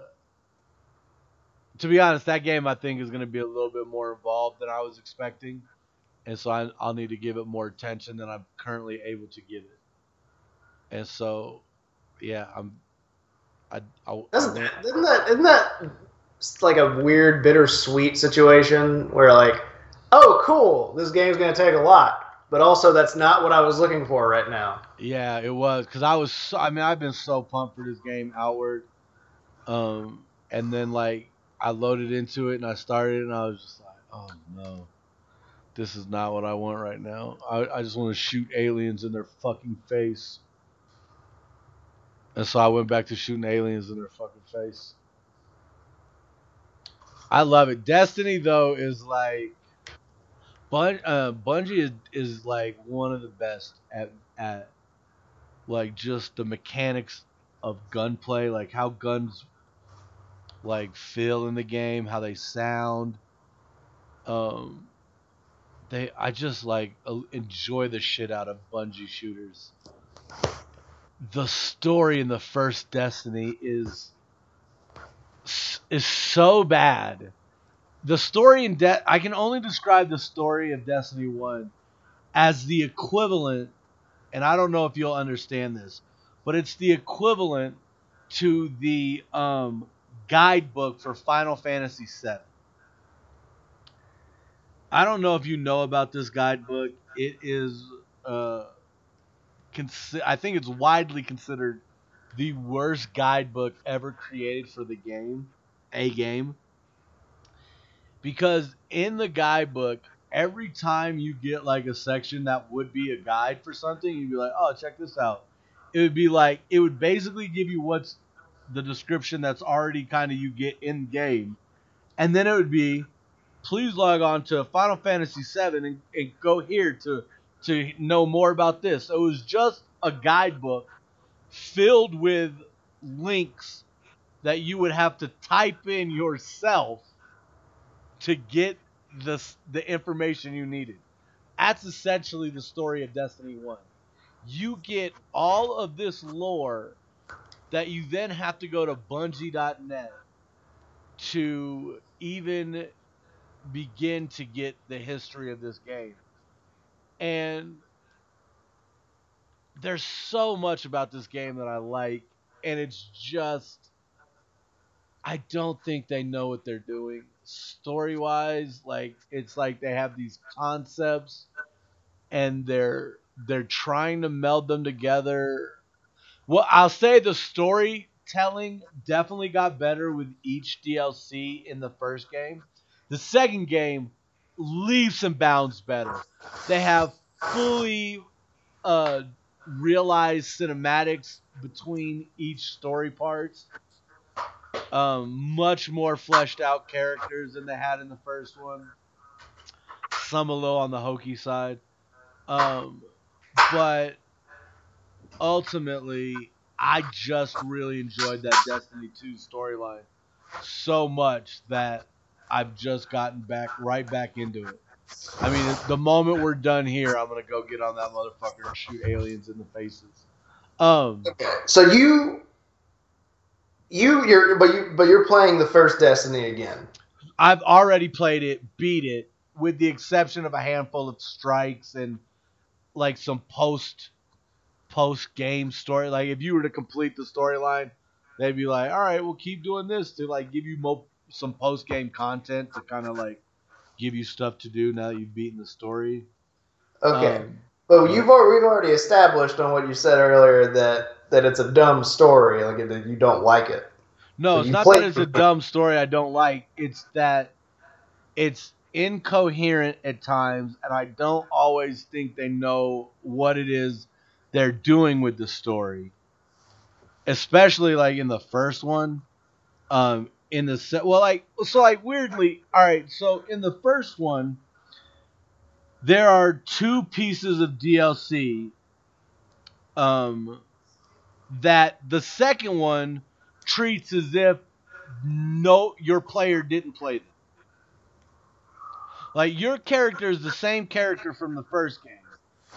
to be honest, that game I think is going to be a little bit more involved than I was expecting, and so I, I'll need to give it more attention than I'm currently able to give it. And so, yeah, I'm. I, I, Doesn't that, isn't that isn't that like a weird bittersweet situation where like, oh cool, this game's gonna take a lot, but also that's not what I was looking for right now. Yeah, it was because I was. So, I mean, I've been so pumped for this game outward, um, and then like I loaded into it and I started and I was just like, oh no, this is not what I want right now. I, I just want to shoot aliens in their fucking face. And so I went back to shooting aliens in their fucking face. I love it. Destiny though is like, Bun- uh, Bungie is, is like one of the best at at like just the mechanics of gunplay, like how guns like feel in the game, how they sound. Um, they I just like uh, enjoy the shit out of Bungie shooters. The story in the first Destiny is is so bad. The story in De- I can only describe the story of Destiny 1 as the equivalent and I don't know if you'll understand this, but it's the equivalent to the um, guidebook for Final Fantasy VII. I don't know if you know about this guidebook. It is, uh, consi- I think it's widely considered the worst guidebook ever created for the game, a game. Because in the guidebook, every time you get like a section that would be a guide for something, you'd be like, oh, check this out. It would be like, it would basically give you what's the description that's already kind of you get in game. And then it would be, please log on to Final Fantasy VII and, and go here to, to know more about this. It was just a guidebook filled with links that you would have to type in yourself to get the the information you needed. That's essentially the story of Destiny 1. You get all of this lore that you then have to go to bungie.net to even begin to get the history of this game. And there's so much about this game that I like and it's just I don't think they know what they're doing story wise like it's like they have these concepts and they're they're trying to meld them together. Well, I'll say the storytelling definitely got better with each DLC in the first game. The second game leaps and bounds better. They have fully uh, realized cinematics between each story parts. Um, much more fleshed out characters than they had in the first one. Some a little on the hokey side. Um, but ultimately, I just really enjoyed that Destiny 2 storyline so much that I've just gotten back right back into it. I mean, the moment we're done here, I'm gonna go get on that motherfucker and shoot aliens in the faces. Um, Okay. So you, you, you're, but you, but you're playing the first Destiny again. I've already played it, beat it, with the exception of a handful of strikes and like some post post game story. Like if you were to complete the storyline, they'd be like, "All right, we'll keep doing this to like give you mo- some post game content to kind of like give you stuff to do now that you've beaten the story." Okay. Um, but you've already, we've already established on what you said earlier that that it's a dumb story, like that you don't like it. No, it's not that it's a dumb story I don't like. It's that it's incoherent at times, and I don't always think they know what it is they're doing with the story. Especially like in the first one, um, in the set. well, like so, like weirdly. All right, so in the first one, there are two pieces of DLC. Um, that the second one treats as if no your player didn't play them. Like your character is the same character from the first game,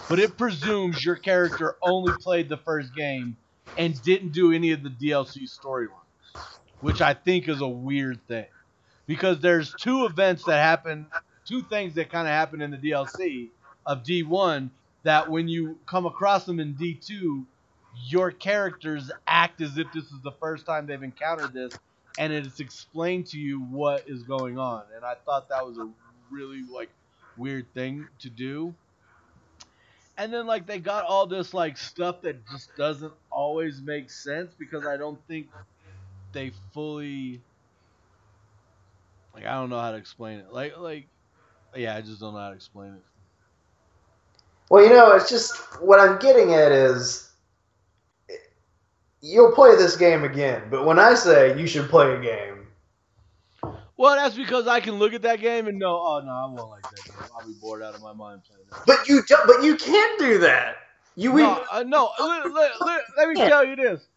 but it presumes your character only played the first game and didn't do any of the DLC storylines, which I think is a weird thing. Because there's two events that happen, two things that kind of happen in the DLC of D1 that when you come across them in D2, your characters act as if this is the first time they've encountered this and it's explained to you what is going on and i thought that was a really like weird thing to do and then like they got all this like stuff that just doesn't always make sense because i don't think they fully like i don't know how to explain it like like yeah i just don't know how to explain it Well, you know, it's just what I'm getting at is you'll play this game again, but when I say you should play a game, well that's because i can look at that game and know oh no i won't like that game i'll be bored out of my mind playing that but you don't, but you can't do that. You no, uh, no. Let, let, let, let me tell you this.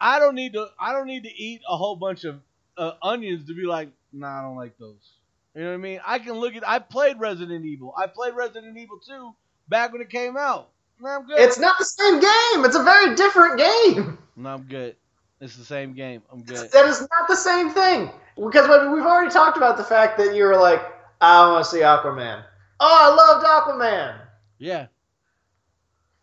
I don't need to. I don't need to eat a whole bunch of uh, onions to be like, nah, I don't like those. You know what I mean? I can look at. I played Resident Evil. I played Resident Evil 2 back when it came out. Nah, I'm good. it's not the same game. It's a very different game. no, I'm good. It's the same game. I'm good. That is not the same thing. Because we've already talked about the fact that you were like, I want to see Aquaman. Oh, I loved Aquaman. Yeah.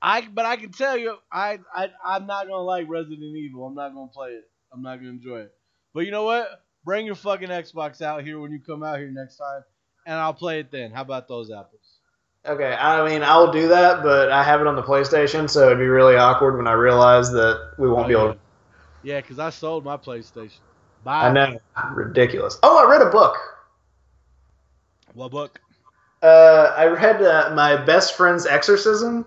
I but I can tell you, I I I'm not gonna like Resident Evil. I'm not gonna play it. I'm not gonna enjoy it. But you know what? Bring your fucking Xbox out here when you come out here next time, and I'll play it then. How about those apples? Okay, I mean, I will do that, but I have it on the PlayStation, so it'd be really awkward when I realize that we won't Oh, be able yeah. to. Yeah, because I sold my PlayStation. Bye. I know. Ridiculous. Oh, I read a book. What book? Uh, I read uh, My Best Friend's Exorcism.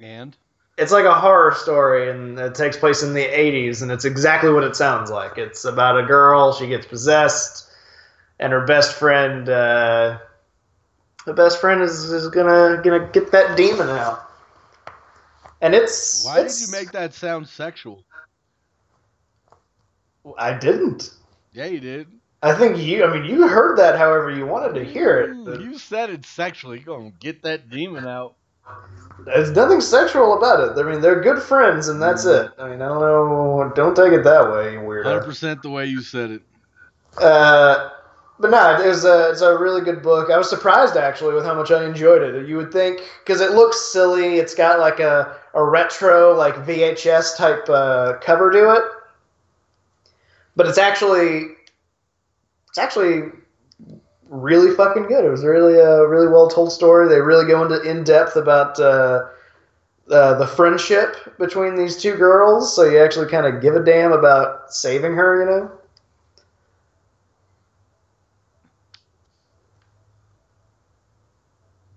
And It's like a horror story, and it takes place in the 80s, and it's exactly what it sounds like. It's about a girl, she gets possessed, and her best friend, uh, the best friend is, is gonna gonna get that demon out. And it's why did you make that sound sexual? I didn't. Yeah, you did. I think you. I mean, you heard that however you wanted to hear it. You said it sexually. Go and get that demon out. There's nothing sexual about it. I mean, they're good friends, and that's Mm. it. I mean, I don't know. Don't take it that way, you Hundred percent the way you said it. Uh, but no, it's a it's a really good book. I was surprised actually with how much I enjoyed it. You would think because it looks silly. It's got like a a retro like VHS type uh, cover to it, but it's actually it's actually really fucking good. It was really a really well told story. They really go into in depth about uh, uh, the friendship between these two girls, so you actually kind of give a damn about saving her. You know.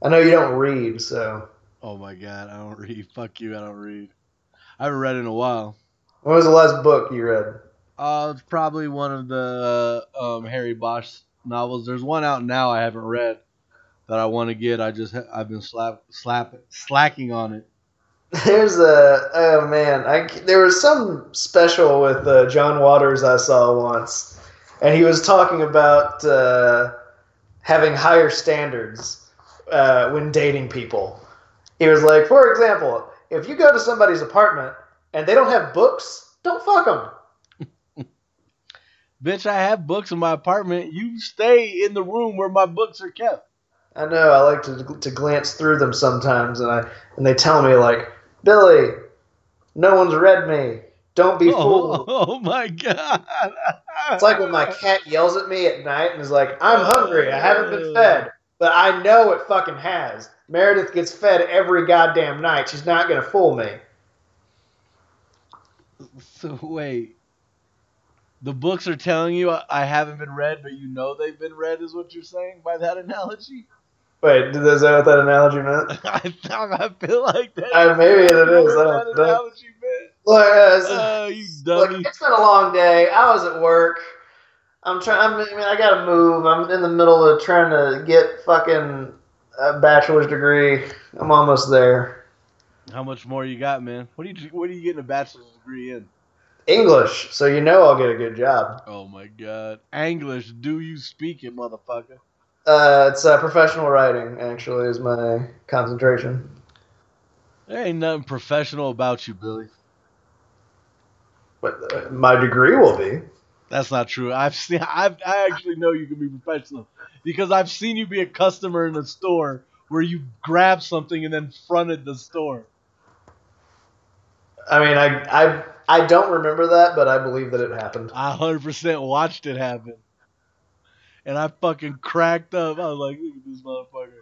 I know you don't read, so Oh my god, I don't read. Fuck you, I don't read. I haven't read in a while. when was the last book you read? Uh, probably one of the um, Harry Bosch novels. There's one out now I haven't read that I want to get. I just I've been slap slap slacking on it. There's a oh man, I there was some special with uh, John Waters I saw once, and he was talking about uh, having higher standards uh, when dating people. He was like, for example, if you go to somebody's apartment and they don't have books, don't fuck them. Bitch, I have books in my apartment. You stay in the room where my books are kept. I know. I like to to glance through them sometimes, and I and they tell me like, Billy, no one's read me. Don't be oh, fooled. Oh, oh my god! It's like when my cat yells at me at night and is like, I'm hungry, I haven't been fed. But I know it fucking has. Meredith gets fed every goddamn night. She's not gonna fool me. So wait, the books are telling you I haven't been read, but you know they've been read, is what you're saying by that analogy? Wait, is that what that analogy meant? I, I feel like that. Uh, maybe it is, I What don't that know. analogy meant. Look, uh, it's- Oh, you look, it's been a long day. I was at work. I'm trying. I mean, I gotta move. I'm in the middle of trying to get fucking a bachelor's degree. I'm almost there. How much more you got, man? What are you What are you getting a bachelor's degree in? English, so you know I'll get a good job. Oh my god, English. Do you speak it, motherfucker? Uh, it's uh, professional writing. Actually, is my concentration. There ain't nothing professional about you, Billy. But uh, my degree will be. That's not true. I've seen. I've, I actually know you can be professional because I've seen you be a customer in a store where you grabbed something and then fronted the store. I mean, I I I don't remember that, but I believe that it happened. I 100% watched it happen, and I fucking cracked up. I was like, "Look at this motherfucker."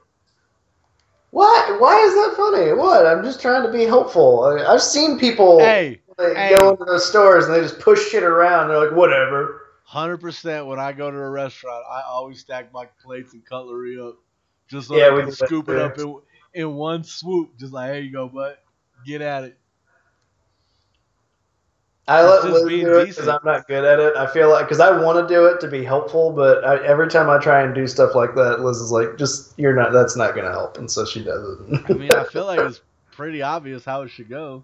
Why? Why is that funny? What? I'm just trying to be helpful. I, I've seen people Hey, hey. go into those stores and they just push shit around. They're like, whatever. hundred percent. When I go to a restaurant, I always stack my plates and cutlery up, just so Yeah, I can scoop it up in in one swoop. Just like, here you go, bud. Get at it. I let just Liz do it because. I'm not good at it. I feel like because I want to do it to be helpful, but I, every time I try and do stuff like that, Liz is like, "Just you're not. That's not going to help," and so she doesn't. I mean, I feel like it's pretty obvious how it should go.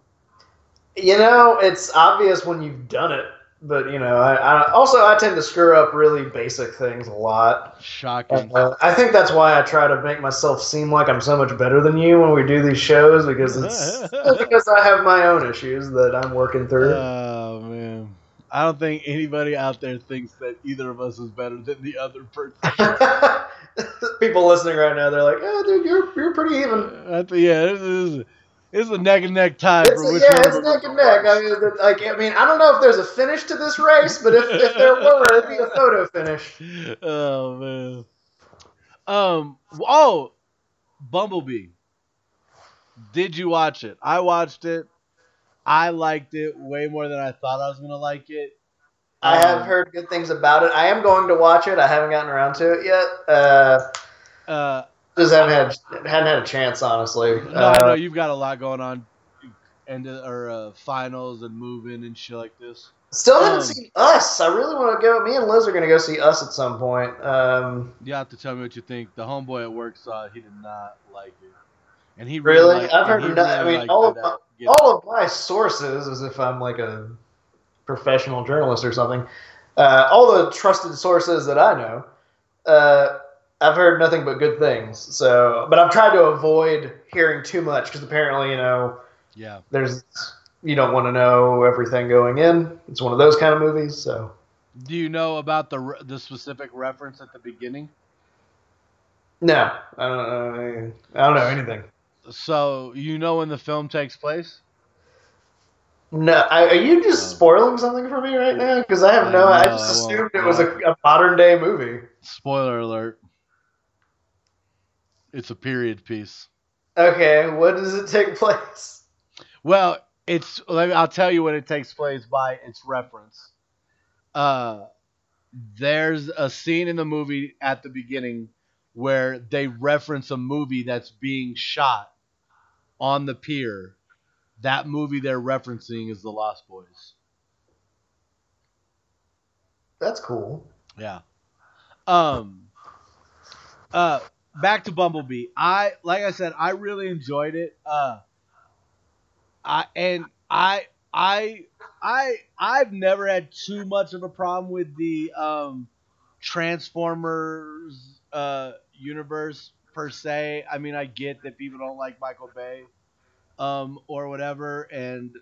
You know, it's obvious when you've done it, but you know, I, I also I tend to screw up really basic things a lot. Shocking. Uh, I think that's why I try to make myself seem like I'm so much better than you when we do these shows because it's because I have my own issues that I'm working through. Man, I don't think anybody out there thinks that either of us is better than the other person. People listening right now, they're like, "Oh, dude, you're you're pretty even." Think yeah, this is it's a neck and neck tie It's for which yeah, it's neck and neck. I mean, like, I mean, I don't know if there's a finish to this race, but if, if there were, it'd be a photo finish. Oh man. Um. Oh, Bumblebee. Did you watch it? I watched it. I liked it way more than I thought I was gonna like it. I have Um, heard good things about it. I am going to watch it. I haven't gotten around to it yet. Uh, Uh, just haven't had hadn't had a chance, honestly. no, I know Uh, you've got a lot going on, and or uh, finals and moving and shit like this. still haven't um, seen Us. I really want to go. Me and Liz are going to go see Us at some point. Um, You have to tell me what you think. The homeboy at work saw it. He did not like it, and he Really? liked- I've heard he no- I mean, all of Get all of my sources, as if I'm like a professional journalist or something, uh, all the trusted sources that I know, uh, I've heard nothing but good things. So, but I've tried to avoid hearing too much because apparently, you know, Yeah. there's you don't want to know everything going in. It's one of those kind of movies. So, Do you know about the the specific reference at the beginning? no, I don't know. I don't know anything. So you know when the film takes place? No, I, are you just uh, spoiling something for me right now? Because I have I no. I know, just I won't- assumed it uh, was a, a modern day movie. Spoiler alert. It's a period piece. Okay, what does it take place? Well, it's let me, I'll tell you when it takes place by its reference. Uh, there's a scene in the movie at the beginning where they reference a movie that's being shot on the pier. That movie they're referencing is The Lost Boys. That's cool. Yeah. Um. Uh. Back to Bumblebee. I like I said, I really enjoyed it. Uh. I and I I I I've never had too much of a problem with the um Transformers uh universe per se. I mean, I get that people don't like Michael Bay um or whatever and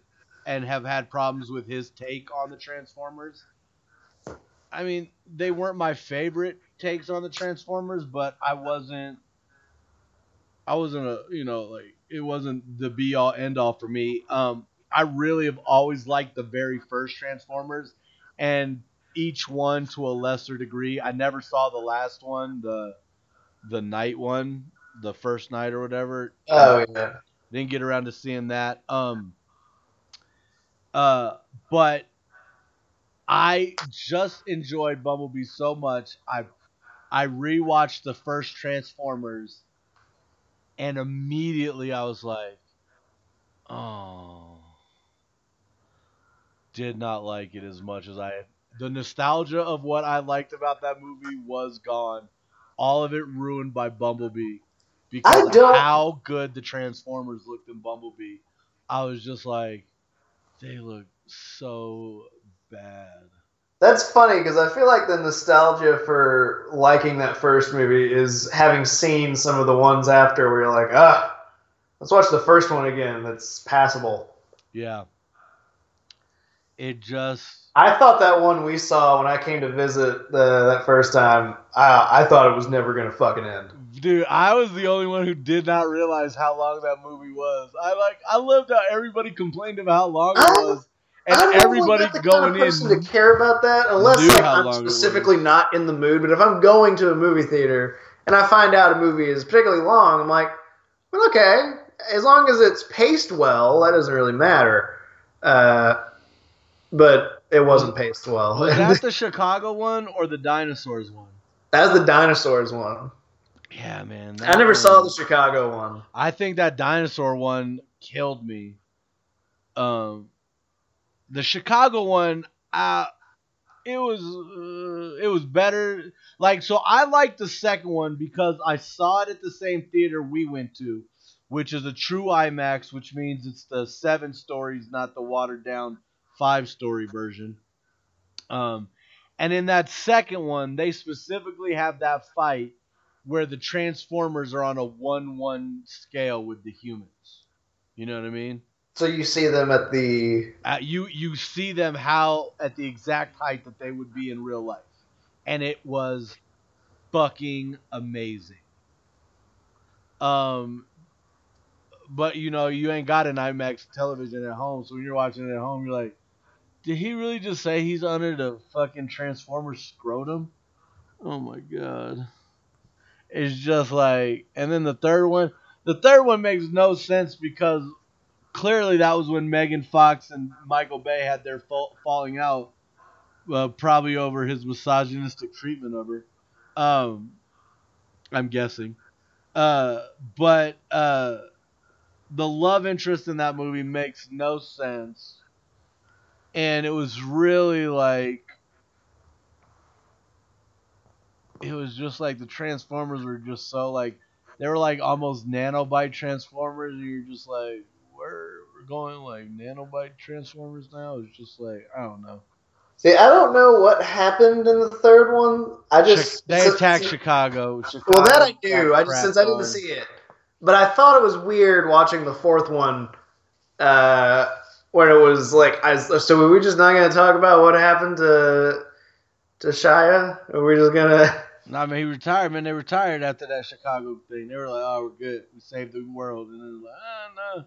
and have had problems with his take on the Transformers. I mean, they weren't my favorite takes on the Transformers, but I wasn't I wasn't a, you know, like it wasn't the be all end all for me. Um I really have always liked the very first Transformers and each one to a lesser degree. I never saw the last one, the the Knight one, the first Knight or whatever. Oh yeah. Didn't get around to seeing that. Um uh but I just enjoyed Bumblebee so much. I I rewatched the first Transformers and immediately I was like, "Oh, did not like it as much as I the nostalgia of what I liked about that movie was gone. All of it ruined by Bumblebee because I of how good the Transformers looked in Bumblebee. I was just like, they look so bad. That's funny because I feel like the nostalgia for liking that first movie is having seen some of the ones after where you're like, ah, let's watch the first one again. That's passable. Yeah. It just I thought that one we saw when I came to visit the, that first time, I, I thought it was never gonna fucking end. Dude, I was the only one who did not realize how long that movie was. I like I loved how everybody complained about how long it was. And I'm everybody not the going kind of person in to care about that unless like, I'm long it was. specifically not in the mood. But if I'm going to a movie theater and I find out a movie is particularly long, I'm like, well, okay, as long as it's paced well, that doesn't really matter. Uh, but it wasn't paced well. Was that the Chicago one or the dinosaurs one? That's the dinosaurs one. Yeah, man. I never one- saw the Chicago one. I think that dinosaur one killed me. Um, the Chicago one, uh, it was uh, it was better. Like so, I liked the second one because I saw it at the same theater we went to, which is a true IMAX, which means it's the seven stories, not the watered down five story version. Um, and in that second one, they specifically have that fight where the Transformers are on a one-one scale with the humans. You know what I mean? So you see them at the Uh, you you see them how at the exact height that they would be in real life, and it was fucking amazing. Um, but you know you ain't got an IMAX television at home, so when you're watching it at home, you're like, did he really just say he's under the fucking Transformer scrotum? Oh my god. It's just like, and then the third one, the third one makes no sense because clearly that was when Megan Fox and Michael Bay had their fall, falling out, uh, probably over his misogynistic treatment of her. Um, I'm guessing. Uh, but uh, the love interest in that movie makes no sense, and it was really like. It was just like the Transformers were just so like they were like almost nanobite Transformers, and you're just like, where we're going like nanobite Transformers now? It's just like I don't know. See, I don't know what happened in the third one. I just they since- attacked Chicago. Well, that I Chicago knew. I just since I didn't see it, but I thought it was weird watching the fourth one, uh, when it was like, I, so were we just not going to talk about what happened to to Shia? Are we just gonna? No, I mean, he retired, man. They retired after that Chicago thing. They were like, "Oh, we're good. We saved the world," and then like, "Ah, no."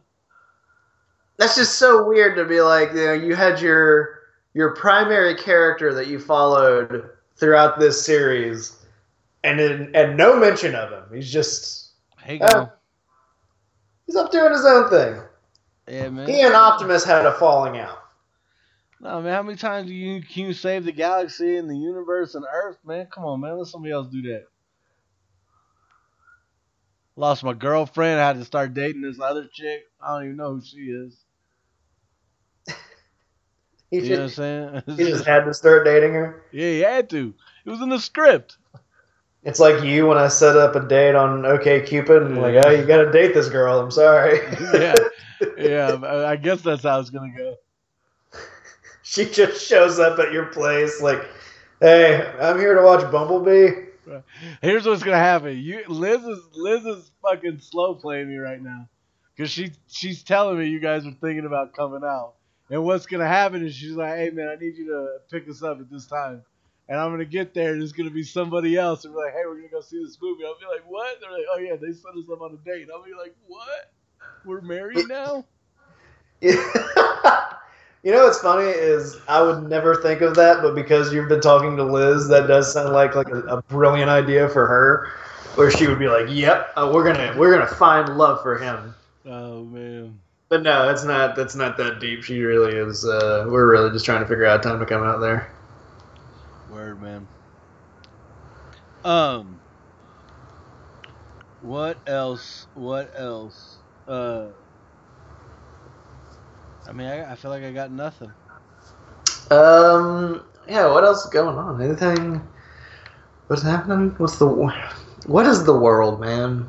That's just so weird to be like, you know, you had your your primary character that you followed throughout this series, and then and no mention of him. He's just He Uh. He's up doing his own thing. Yeah, man. He and Optimus had a falling out. No, man. How many times do you can you save the galaxy and the universe and Earth, man? Come on, man. Let somebody else do that. Lost my girlfriend. I had to start dating this other chick. I don't even know who she is. He You know what I'm just, saying? he just had to start dating her. yeah, he had to. It was in the script. It's like you when I set up a date on OK Cupid and like, oh, you got to date this girl. I'm sorry. yeah, yeah. I guess that's how it's gonna go. she just shows up at your place like, hey, I'm here to watch Bumblebee. Here's what's gonna happen. You, Liz is Liz is fucking slow playing me right now, cause she she's telling me you guys are thinking about coming out. And what's gonna happen is she's like, "Hey man, I need you to pick us up at this time." And I'm gonna get there, and it's gonna be somebody else, and be like, "Hey, we're gonna go see this movie." I'll be like, "What?" They're like, "Oh yeah, they set us up on a date." I'll be like, "What? We're married now?" you know what's funny is I would never think of that, but because you've been talking to Liz, that does sound like like a, a brilliant idea for her, where she would be like, "Yep, uh, we're gonna we're gonna find love for him." Oh man. But no, it's not. That's not that deep. She really is. Uh, we're really just trying to figure out time to come out there. Word, man. Um. What else? What else? Uh. I mean, I, I feel like I got nothing. Um. Yeah. What else is going on? Anything? What's happening? What's the? What is the world, man?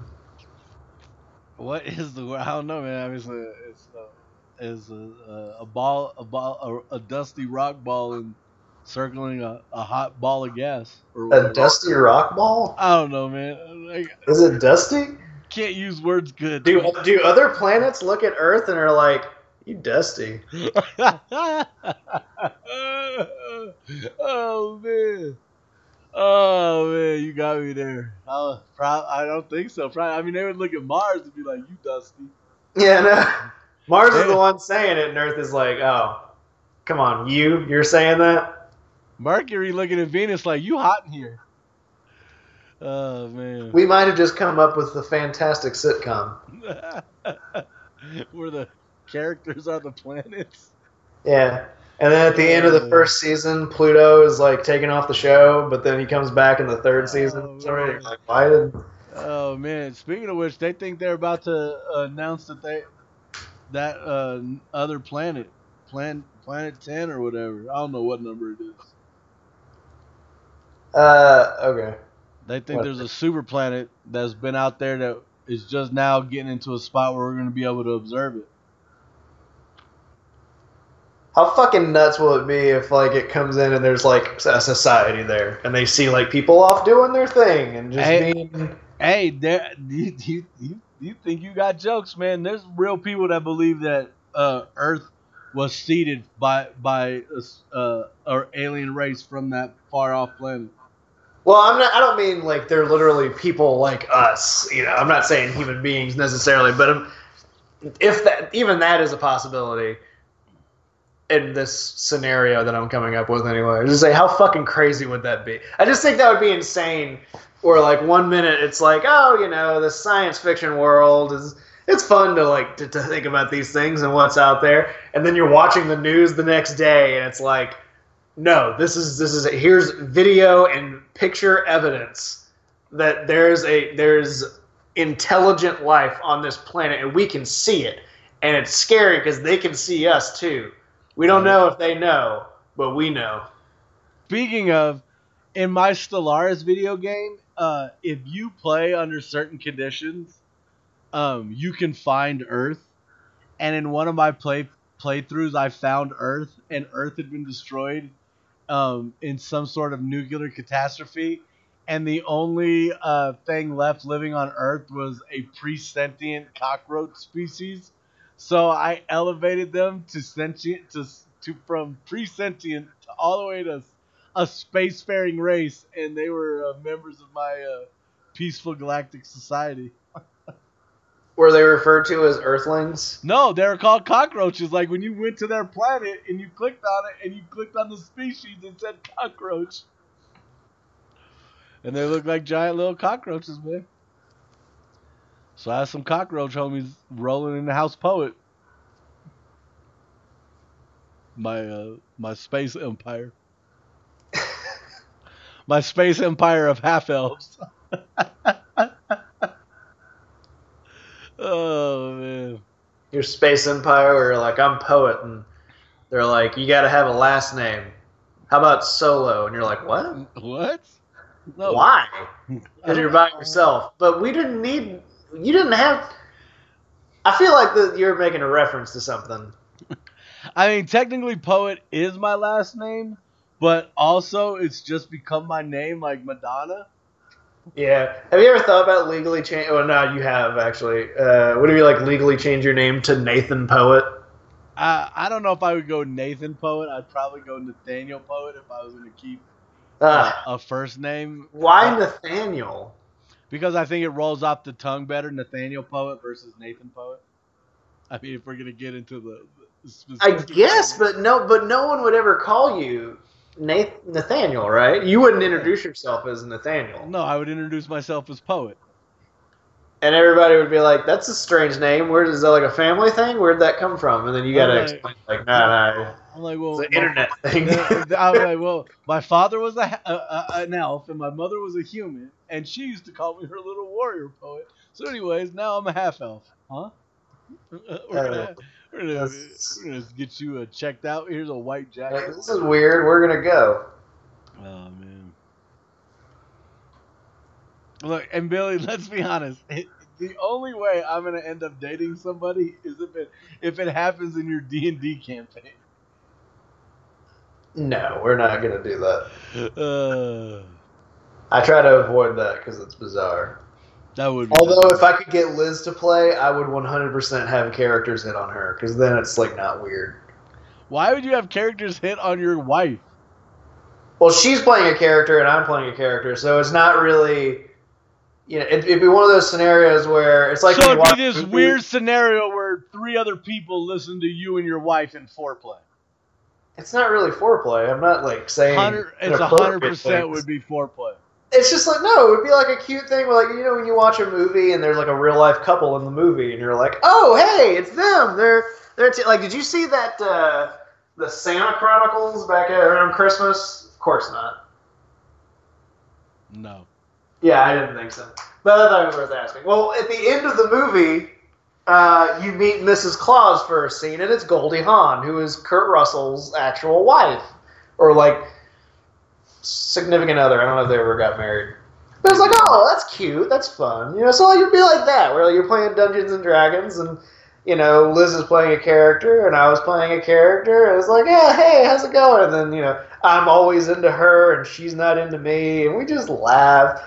What is the? I don't know, man. Obviously, it's uh, is a, a, ball, a ball, a, a dusty rock ball, and circling a, a hot ball of gas. Or A dusty rock ball? I don't know, man. Like, Is it dusty? Can't use words good. Do do other planets look at Earth and are like, "You dusty"? oh man. Oh man, you got me there. I, prob- I don't think so. Probably, I mean, they would look at Mars and be like, "You dusty." Yeah. No. Mars is the one saying it, and Earth is like, "Oh, come on, you. You're saying that." Mercury looking at Venus like, "You hot in here." Oh man. We might have just come up with the fantastic sitcom. Where the characters are the planets. Yeah. And then at the end of the first season, Pluto is like taken off the show, but then he comes back in the third season. Oh, So we're man. like, why did? Oh man! Speaking of which, they think they're about to announce that they that uh, other planet, plan planet ten or whatever. I don't know what number it is. Uh, okay. They think What? there's a super planet that's been out there that is just now getting into a spot where we're going to be able to observe it. How fucking nuts will it be if like it comes in and there's like a society there, and they see like people off doing their thing and just Hey. being. Hey, there, you, you, you, you think you got jokes, man? There's real people that believe that uh, Earth was seeded by by a uh, or alien race from that far off planet. Well, I'm not. I don't mean like they're literally people like us. You know, I'm not saying human beings necessarily, but um, if that even that is a possibility in this scenario that I'm coming up with anyway. Just say how fucking crazy would that be? I just think that would be insane. Or like one minute it's like, oh, you know, the science fiction world is it's fun to like to, to think about these things and what's out there, and then you're watching the news the next day and it's like, no, this is this is here's video and picture evidence that there's a there's intelligent life on this planet and we can see it, and it's scary because they can see us too. We don't know if they know, but we know. Speaking of, in my Stellaris video game, uh, if you play under certain conditions, um, you can find Earth. And in one of my play playthroughs, I found Earth, and Earth had been destroyed um, in some sort of nuclear catastrophe. And the only uh, thing left living on Earth was a pre-sentient cockroach species. So I elevated them to sentient to to from pre-sentient to all the way to a spacefaring race, and they were uh, members of my uh, peaceful galactic society. Were they referred to as Earthlings? No, they were called cockroaches. Like when you went to their planet and you clicked on it and you clicked on the species, it said cockroach. And they look like giant little cockroaches, man. So I have some cockroach homies rolling in the house poet. My uh, my space empire. my space empire of half elves. oh man. Your space empire, where you're like, I'm poet, and they're like, you got to have a last name. How about Solo? And you're like, what? What? No. Why? Because you're by yourself. But we didn't need. You didn't have. I feel like that you're making a reference to something. I mean, technically, poet is my last name, but also it's just become my name, like Madonna. Yeah. Have you ever thought about legally change? Well, no, you have actually. Uh, would be like legally change your name to Nathan Poet? I I don't know if I would go Nathan Poet. I'd probably go Nathaniel Poet if I was going to keep Uh, a first name why Nathaniel? because I think it rolls off the tongue better. Nathaniel Poet versus Nathan Poet. I mean, if we're gonna get into the, I guess, but no, but no one would ever call you Nathaniel, right? You wouldn't introduce yourself as Nathaniel, no, I would introduce myself as Poet. and everybody would be like, "That's a strange name. Where is that like a family thing? Where'd that come from?" And then you got to Right. explain, like, "Nah, nah, I'm like, well, it's an my- internet thing." I'm like, well, my father was a, a, a, an elf and my mother was a human, and she used to call me her little warrior poet. So, anyways, now I'm a half elf, huh? We're gonna, we're gonna, we're gonna get you uh, checked out. Here's a white jacket. this is weird. We're gonna go. Oh man. Look, and Billy, let's be honest. It, the only way I'm gonna end up dating somebody is if it if it happens in your D and D campaign. No, we're not gonna do that. Uh, I try to avoid that because it's bizarre. That would. Be Although, if I could get Liz to play, I would 100% have characters hit on her because then it's like not weird. Why would you have characters hit on your wife? Well, she's playing a character and I'm playing a character, so it's not really. You know, it, it'd be one of those scenarios where it's like so it'd be this weird scenario where three other people listen to you and your wife in foreplay. It's not really foreplay. I'm not like saying it's a hundred percent would be foreplay. It's just like no, it would be like a cute thing. Like you know, when you watch a movie and there's like a real life couple in the movie, and you're like, oh hey, it's them. They're they're t-. like, did you see that uh, the Santa Chronicles back at, around Christmas? Of course not. No. Yeah, I didn't think so. But I thought it was worth asking. Well, at the end of the movie, uh, you meet Mrs. Claus for a scene, and it's Goldie Hawn, who is Kurt Russell's actual wife, or like significant other. I don't know if they ever got married. But it's like, oh, that's cute, that's fun, you know. So you'd be like that, where you're playing Dungeons and Dragons, and you know, Liz is playing a character, and I was playing a character, and it's like, yeah, hey, how's it going? And then you know, I'm always into her, and she's not into me, and we just laugh.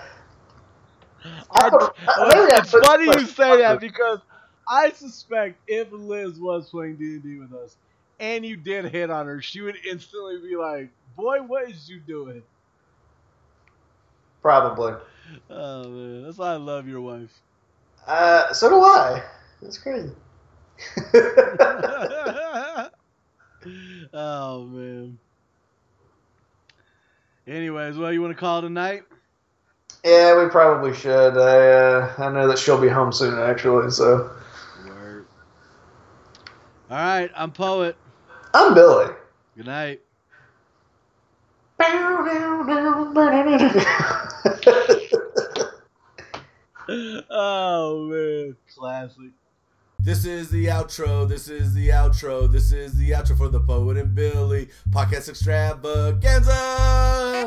I, I- maybe it's funny you say that because I suspect if Liz was playing D and D with us and you did hit on her, she would instantly be like, "Boy, what is you doing?" Probably. Oh man, that's why I love your wife. Uh, so do I. That's crazy. oh man. Anyways, well, you want to call tonight? yeah, we probably should. I uh, I know that she'll be home soon, actually. So Word. All right, I'm poet. I'm Billy. Good night. Oh man, classic. This is the outro. This is the outro. This is the outro for the poet and Billy podcast extravaganza.